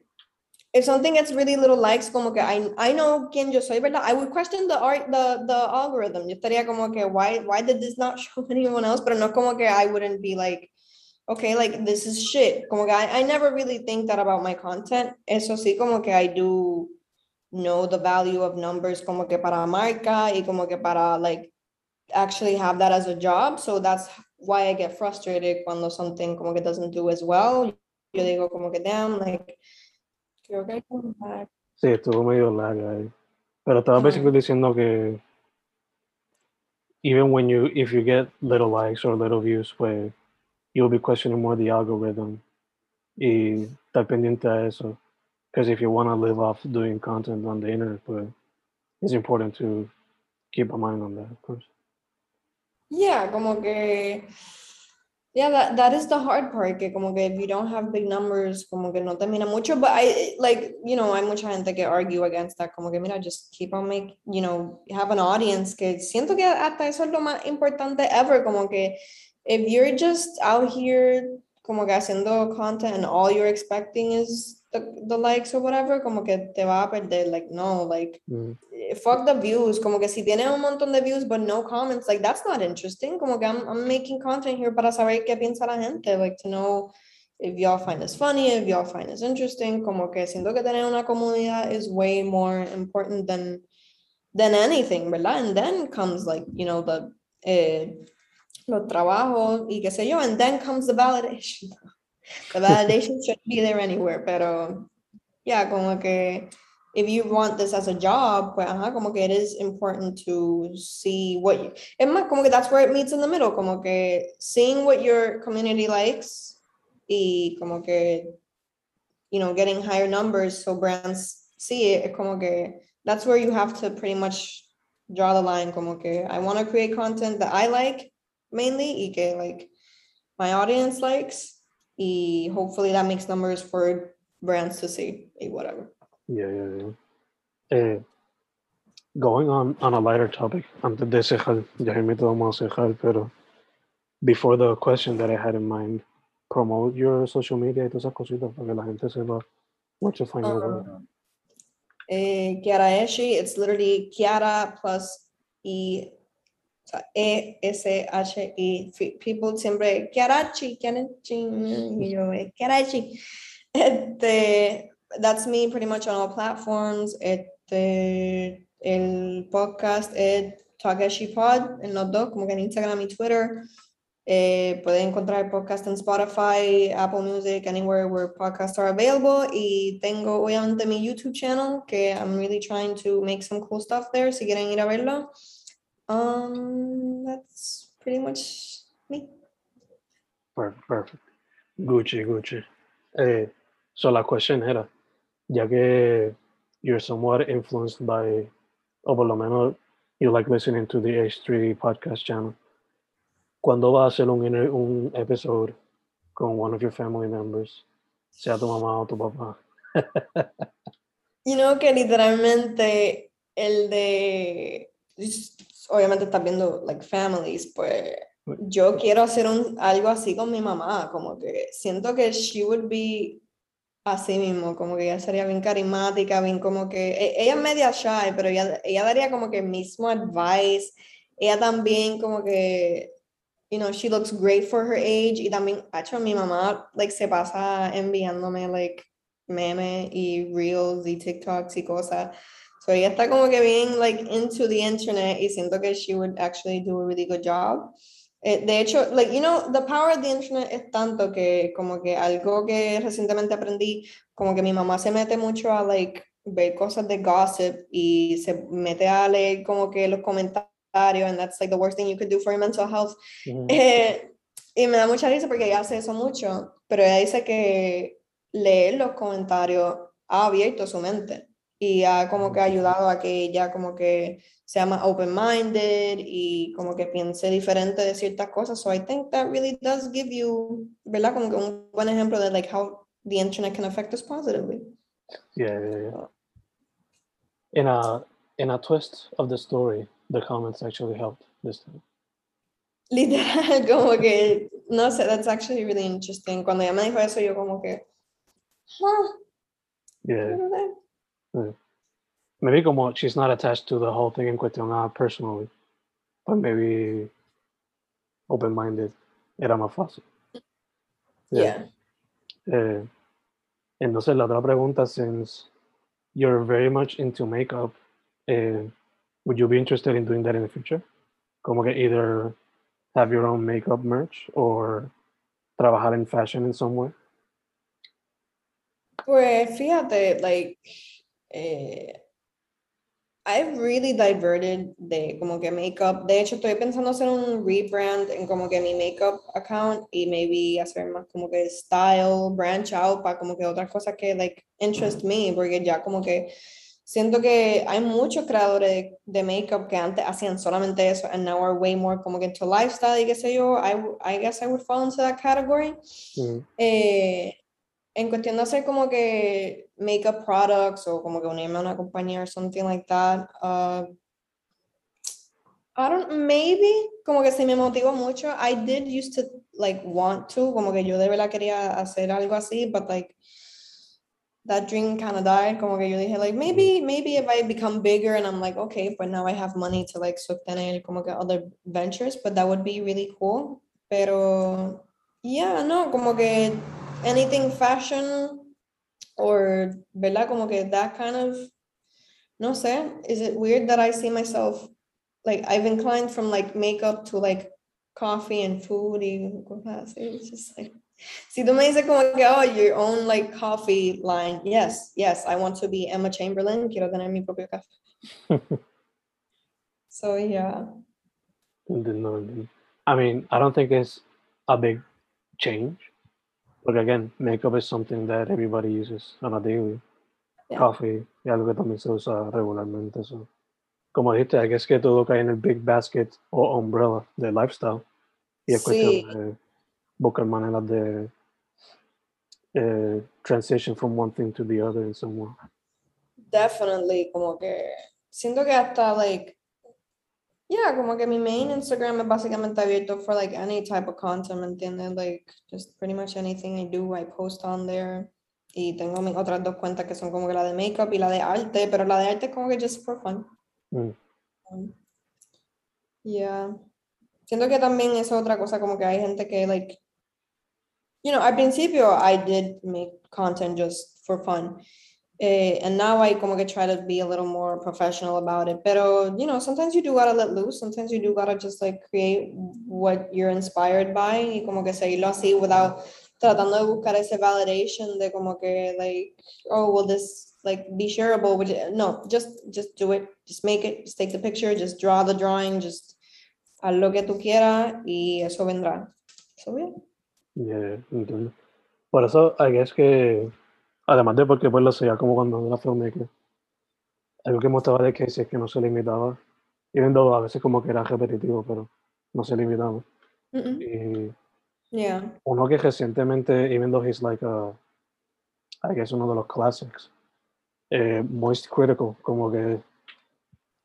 if something gets really little likes, como que I, I know quién yo soy, ¿verdad? I would question the art, the, the algorithm. Yo estaría como que, why, why did this not (laughs) show anyone else? Pero no como que I wouldn't be like, okay, like this is shit. Como que I, I never really think that about my content. Eso sí, como que I do know the value of numbers como que para marca y como que para like actually have that as a job. So that's why I get frustrated cuando something como que doesn't do as well. Yo digo como que damn, like, creo que back. Sí, estuvo medio larga ahí. Pero estaba basically diciendo que even when you, if you get little likes or little views, pues you'll be questioning more the algorithm y estar pendiente a eso. Because if you want to live off doing content on the internet, pues it's important to keep a mind on that, of course. Yeah, como que Yeah, that, that is the hard part, que como que if you don't have big numbers, como que no termina mucho, but I, like, you know, hay mucha gente que argue against that, como que mira, just keep on make, you know, have an audience, que siento que hasta eso es lo más importante ever, como que if you're just out here como que haciendo content and all you're expecting is the, the likes or whatever, como que te va a perder, like, no, like, Mm. fuck the views, como que si tiene un montón de views but no comments, like that's not interesting, como que I'm, I'm making content here para saber qué piensa la gente, like to know if y'all find this funny, if y'all find this interesting, como que siento que tener una comunidad is way more important than than anything, ¿verdad? And then comes like, you know, the eh, los trabajos y qué sé yo, and then comes the validation. (laughs) Validation should be there anywhere, pero yeah, como que if you want this as a job, pues ajá, como que it is important to see what you, es más, como que that's where it meets in the middle, como que seeing what your community likes y como que, you know, getting higher numbers so brands see it, como que that's where you have to pretty much draw the line, como que I want to create content that I like mainly y que like my audience likes hopefully that makes numbers for brands to see y whatever. Yeah, yeah, yeah. Eh, going on on a lighter topic, antes de cejar, ya mismo vamos a cejar, pero before the question that I had in mind, promote your social media y todas esas cositas para que la gente sepa where to find. Um, eh, Kiara Eshi, it's literally Kiara plus E, sea, E, S, H, E. Fe- People siempre, Kiarachi, Kiarachi, y yo, eh, Kiarachi. Este, that's me pretty much on all platforms. Este, el podcast es Takeshi Pod en los dos, como que en Instagram y Twitter. Eh, pueden encontrar el podcast en Spotify, Apple Music, anywhere where podcasts are available. Y tengo obviamente mi YouTube channel, que I'm really trying to make some cool stuff there, si quieren ir a verlo. Um, that's pretty much me. Perfect, perfect. Gucci, Gucci. Eh, so la question era, ya que you're somewhat influenced by, o por lo menos you like listening to the H3 podcast channel, ¿cuándo va a hacer un, un episode con one of your family members? Sea tu mamá o tu papá. You know que literalmente el de, obviamente estás viendo like families, pues yo quiero hacer un, algo así con mi mamá, como que siento que she would be así mismo, como que ella sería bien carismática, bien como que, e- ella es media shy, pero ella, ella daría como que mismo advice, ella también como que, you know, she looks great for her age, y también, hecho, mi mamá, like, se pasa enviándome, like, memes y reels y TikToks y cosas. So ella está como que bien like into the internet y siento que she would actually do a really good job. Eh, de hecho, like you know, the power of the internet es tanto que como que algo que recientemente aprendí, como que mi mamá se mete mucho a like ver cosas de gossip y se mete a leer como que los comentarios and that's like the worst thing you could do for your mental health. Ujú. Eh, y me da mucha risa porque ella hace eso mucho, pero ella dice que leer los comentarios ha abierto su mente y ha como que ayudado a que ella como que sea más open-minded y como que piense diferente de ciertas cosas. So I think that really does give you, ¿verdad? Como que un buen ejemplo de like how the internet can affect us positively. Yeah, yeah, yeah. In a in a twist of the story, the comments actually helped this time. Literal, (laughs) como que, no sé, that's actually really interesting. Cuando ella me dijo eso, yo como que, huh, Yeah. Maybe como she's not attached to the whole thing in cuestión personally, but maybe open-minded era más fácil. Yeah. Eh, entonces la otra pregunta, since you're very much into makeup, eh, would you be interested in doing that in the future? Como que either have your own makeup merch or trabajar en fashion in some way? Pues fíjate, like, eh, I've really diverted de como que makeup. De hecho, estoy pensando hacer un rebrand en como que mi makeup account y maybe hacer más como que style, branch out para como que otras cosas que like interest me, porque ya como que siento que hay muchos creadores de, de makeup que antes hacían solamente eso and now are way more como que into lifestyle y qué sé yo, I, I guess I would fall into that category. Mm, Eh, en cuestión de hacer como que makeup products o como que unirme a una compañía or something like that, uh, I don't, maybe, como que se me motivó mucho. I did used to like want to, como que yo de verdad quería hacer algo así, but like that dream kind of died. Como que yo dije like maybe, maybe if I become bigger and I'm like okay, but now I have money to like sostener como que other ventures, but that would be really cool. Pero yeah, no, como que anything fashion or, ¿verdad? Como que that kind of, no sé, is it weird that I see myself, like, I've inclined from like makeup to like coffee and food y cosas así, it's just like, si tú me dices como que, oh, your own like coffee line, yes, yes, I want to be Emma Chamberlain, quiero tener mi propio café. (laughs) So yeah. I mean, I don't think it's a big change. But again, makeup is something that everybody uses on a daily. Yeah. Coffee, y algo que también se usa regularmente. So. Como dijiste, I guess que todo cae en el big basket o umbrella de lifestyle. Y es Sí. cuestión de buscar maneras de eh, transition from one thing to the other in some way. definitely, como que siento que hasta like, yeah, como que mi main Instagram es básicamente abierto for like any type of content, ¿me entiendes? Like, just pretty much anything I do, I post on there. Y tengo mis otras dos cuentas que son como que la de makeup y la de arte, pero la de arte es como que just for fun. Mm. Um, Yeah. Siento que también es otra cosa, como que hay gente que, like, you know, al principio I did make content just for fun. Eh, and now I como que try to be a little more professional about it. But you know, sometimes you do gotta let loose. Sometimes you do gotta just like create what you're inspired by y como que seguirlo así without tratando de buscar ese validation de como que like, oh, will this like be shareable? Which, no, just just do it. Just make it. Just take the picture. Just draw the drawing. Just haz lo que tú quieras y eso vendrá. So, yeah. Yeah, entiendo. Por eso, I guess que, además de porque pues lo hacía como cuando era filmmaker, algo que mostraba de Casey es que no se limitaba, y viendo a veces como que era repetitivo, pero no se limitaba. Mm-mm. Y Yeah. uno que recientemente, even though he's like a, I guess uno de los classics, eh, Moist Critical, como que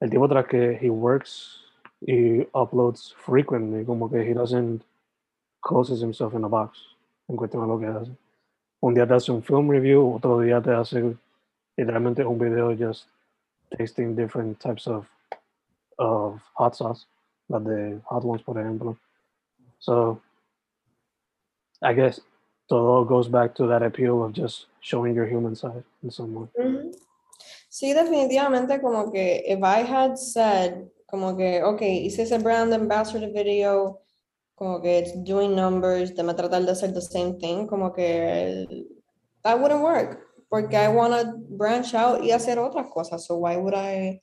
el tipo tras que he works y uploads frequently, como que he doesn't closes himself in a box en cuestión a lo que hace. Un día te hace un film review, otro día te hace literalmente un video just tasting different types of, of hot sauce, las de hot ones, por ejemplo. So, I guess todo goes back to that appeal of just showing your human side in some way. Ujú. Sí, definitivamente como que if I had said como que, ok, hice ese brand ambassador video, como que it's doing numbers, de me tratar de hacer the same thing, como que that wouldn't work, porque I want to branch out y hacer otras cosas, so why would I?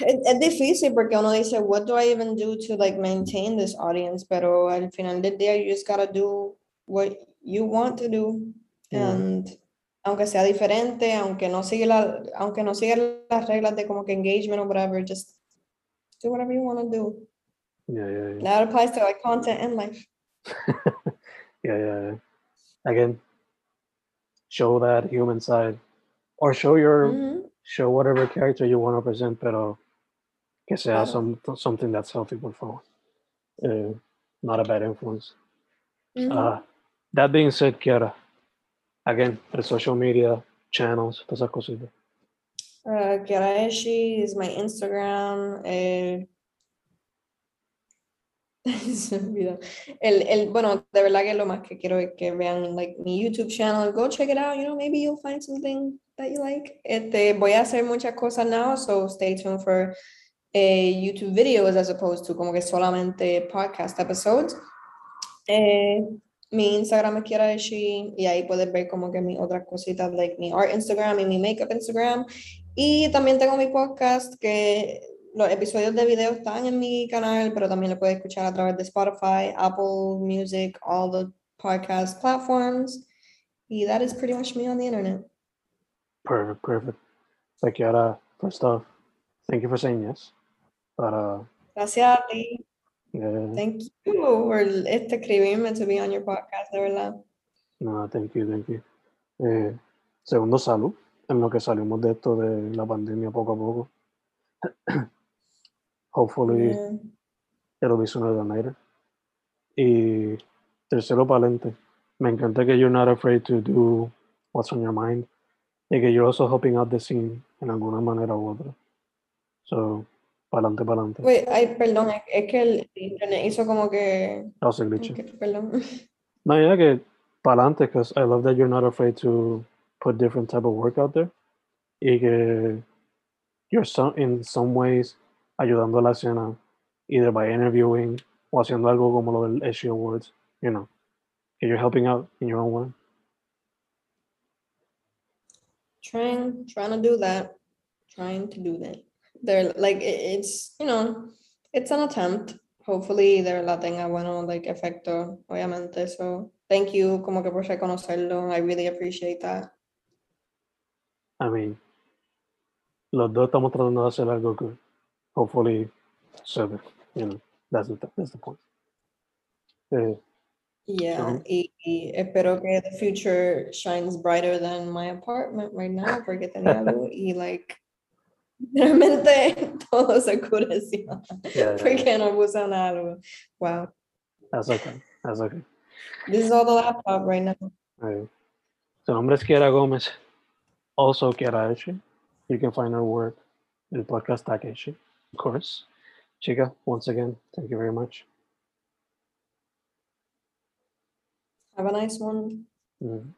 Es, es difícil porque uno dice, what do I even do to like maintain this audience? Pero al final del día, you just gotta do what you want to do. Yeah. And aunque sea diferente, aunque no siga la, aunque no siga las reglas de como que engagement or whatever, just do whatever you want to do. Yeah, yeah, yeah. That applies to like content and life. (laughs) yeah, yeah, yeah. Again, show that human side, or show your Mhm. show whatever character you want to present, pero que sea some, something that's healthy for. Uh, not a bad influence. Mhm. Uh, that being said, Kiara, again, the social media channels, todas esas cositas. Uh, Kiraeshi is my Instagram. eh, olvidó. (laughs) El, el, bueno, de verdad que lo más que quiero es que vean like, mi YouTube channel. Go check it out. You know, maybe you'll find something that you like. Este, voy a hacer muchas cosas now, so stay tuned for eh, YouTube videos as opposed to como que solamente podcast episodes. Eh, mi Instagram es Kiraeshi y ahí puedes ver como que mis otras cositas, like mi art Instagram y mi makeup Instagram. Y también tengo mi podcast que los episodios de video están en mi canal, pero también lo puedes escuchar a través de Spotify, Apple Music, all the podcast platforms. Y that is pretty much me on the internet. Perfect, perfect. Que ahora, first off, thank you for saying yes. Para, Gracias a ti. eh, Thank you por este escribirme to be on your podcast, de verdad. nada, thank you, thank you. Eh, segundo, salud, en lo que salimos de esto de la pandemia poco a poco. (clears throat) Hopefully, Yeah. it'll be sooner than later. Y tercero, para adelante. Me encanta que you're not afraid to do what's on your mind. Y que you're also helping out the scene en alguna manera u otra. So, para adelante. Wait, ay, perdón, es, que el internet hizo como que... That was a glitch. perdón. (laughs) No, ya que para adelante, because I love that you're not afraid to put different type of work out there. Y que you're some, in some ways ayudando a la escena, either by interviewing o haciendo algo como lo del SEO Awards, you know. Que you're helping out in your own way. Trying, trying to do that. Trying to do that. They're like, it's, you know, it's an attempt. Hopefully, they're verdad tenga bueno, like, efecto, obviamente. So, thank you como que por reconocerlo. I really appreciate that. I mean, los dos estamos tratando de hacer algo que hopefully sirve, you know. That's the, that's the point. Eh, Yeah, So- y, y espero que the future shines brighter than my apartment right now, porque tenía (laughs) luz y like, realmente (laughs) todo se oscureció, (laughs) yeah, yeah, yeah. no puse nada luz. Wow, That's okay. That's okay. this is all the laptop right now. Eh, Su nombre es Kiara Gómez. Also Kiara Echi. You can find her work in podcast Takeshi, of course. Chica, once again, thank you very much. Have a nice one. Mm.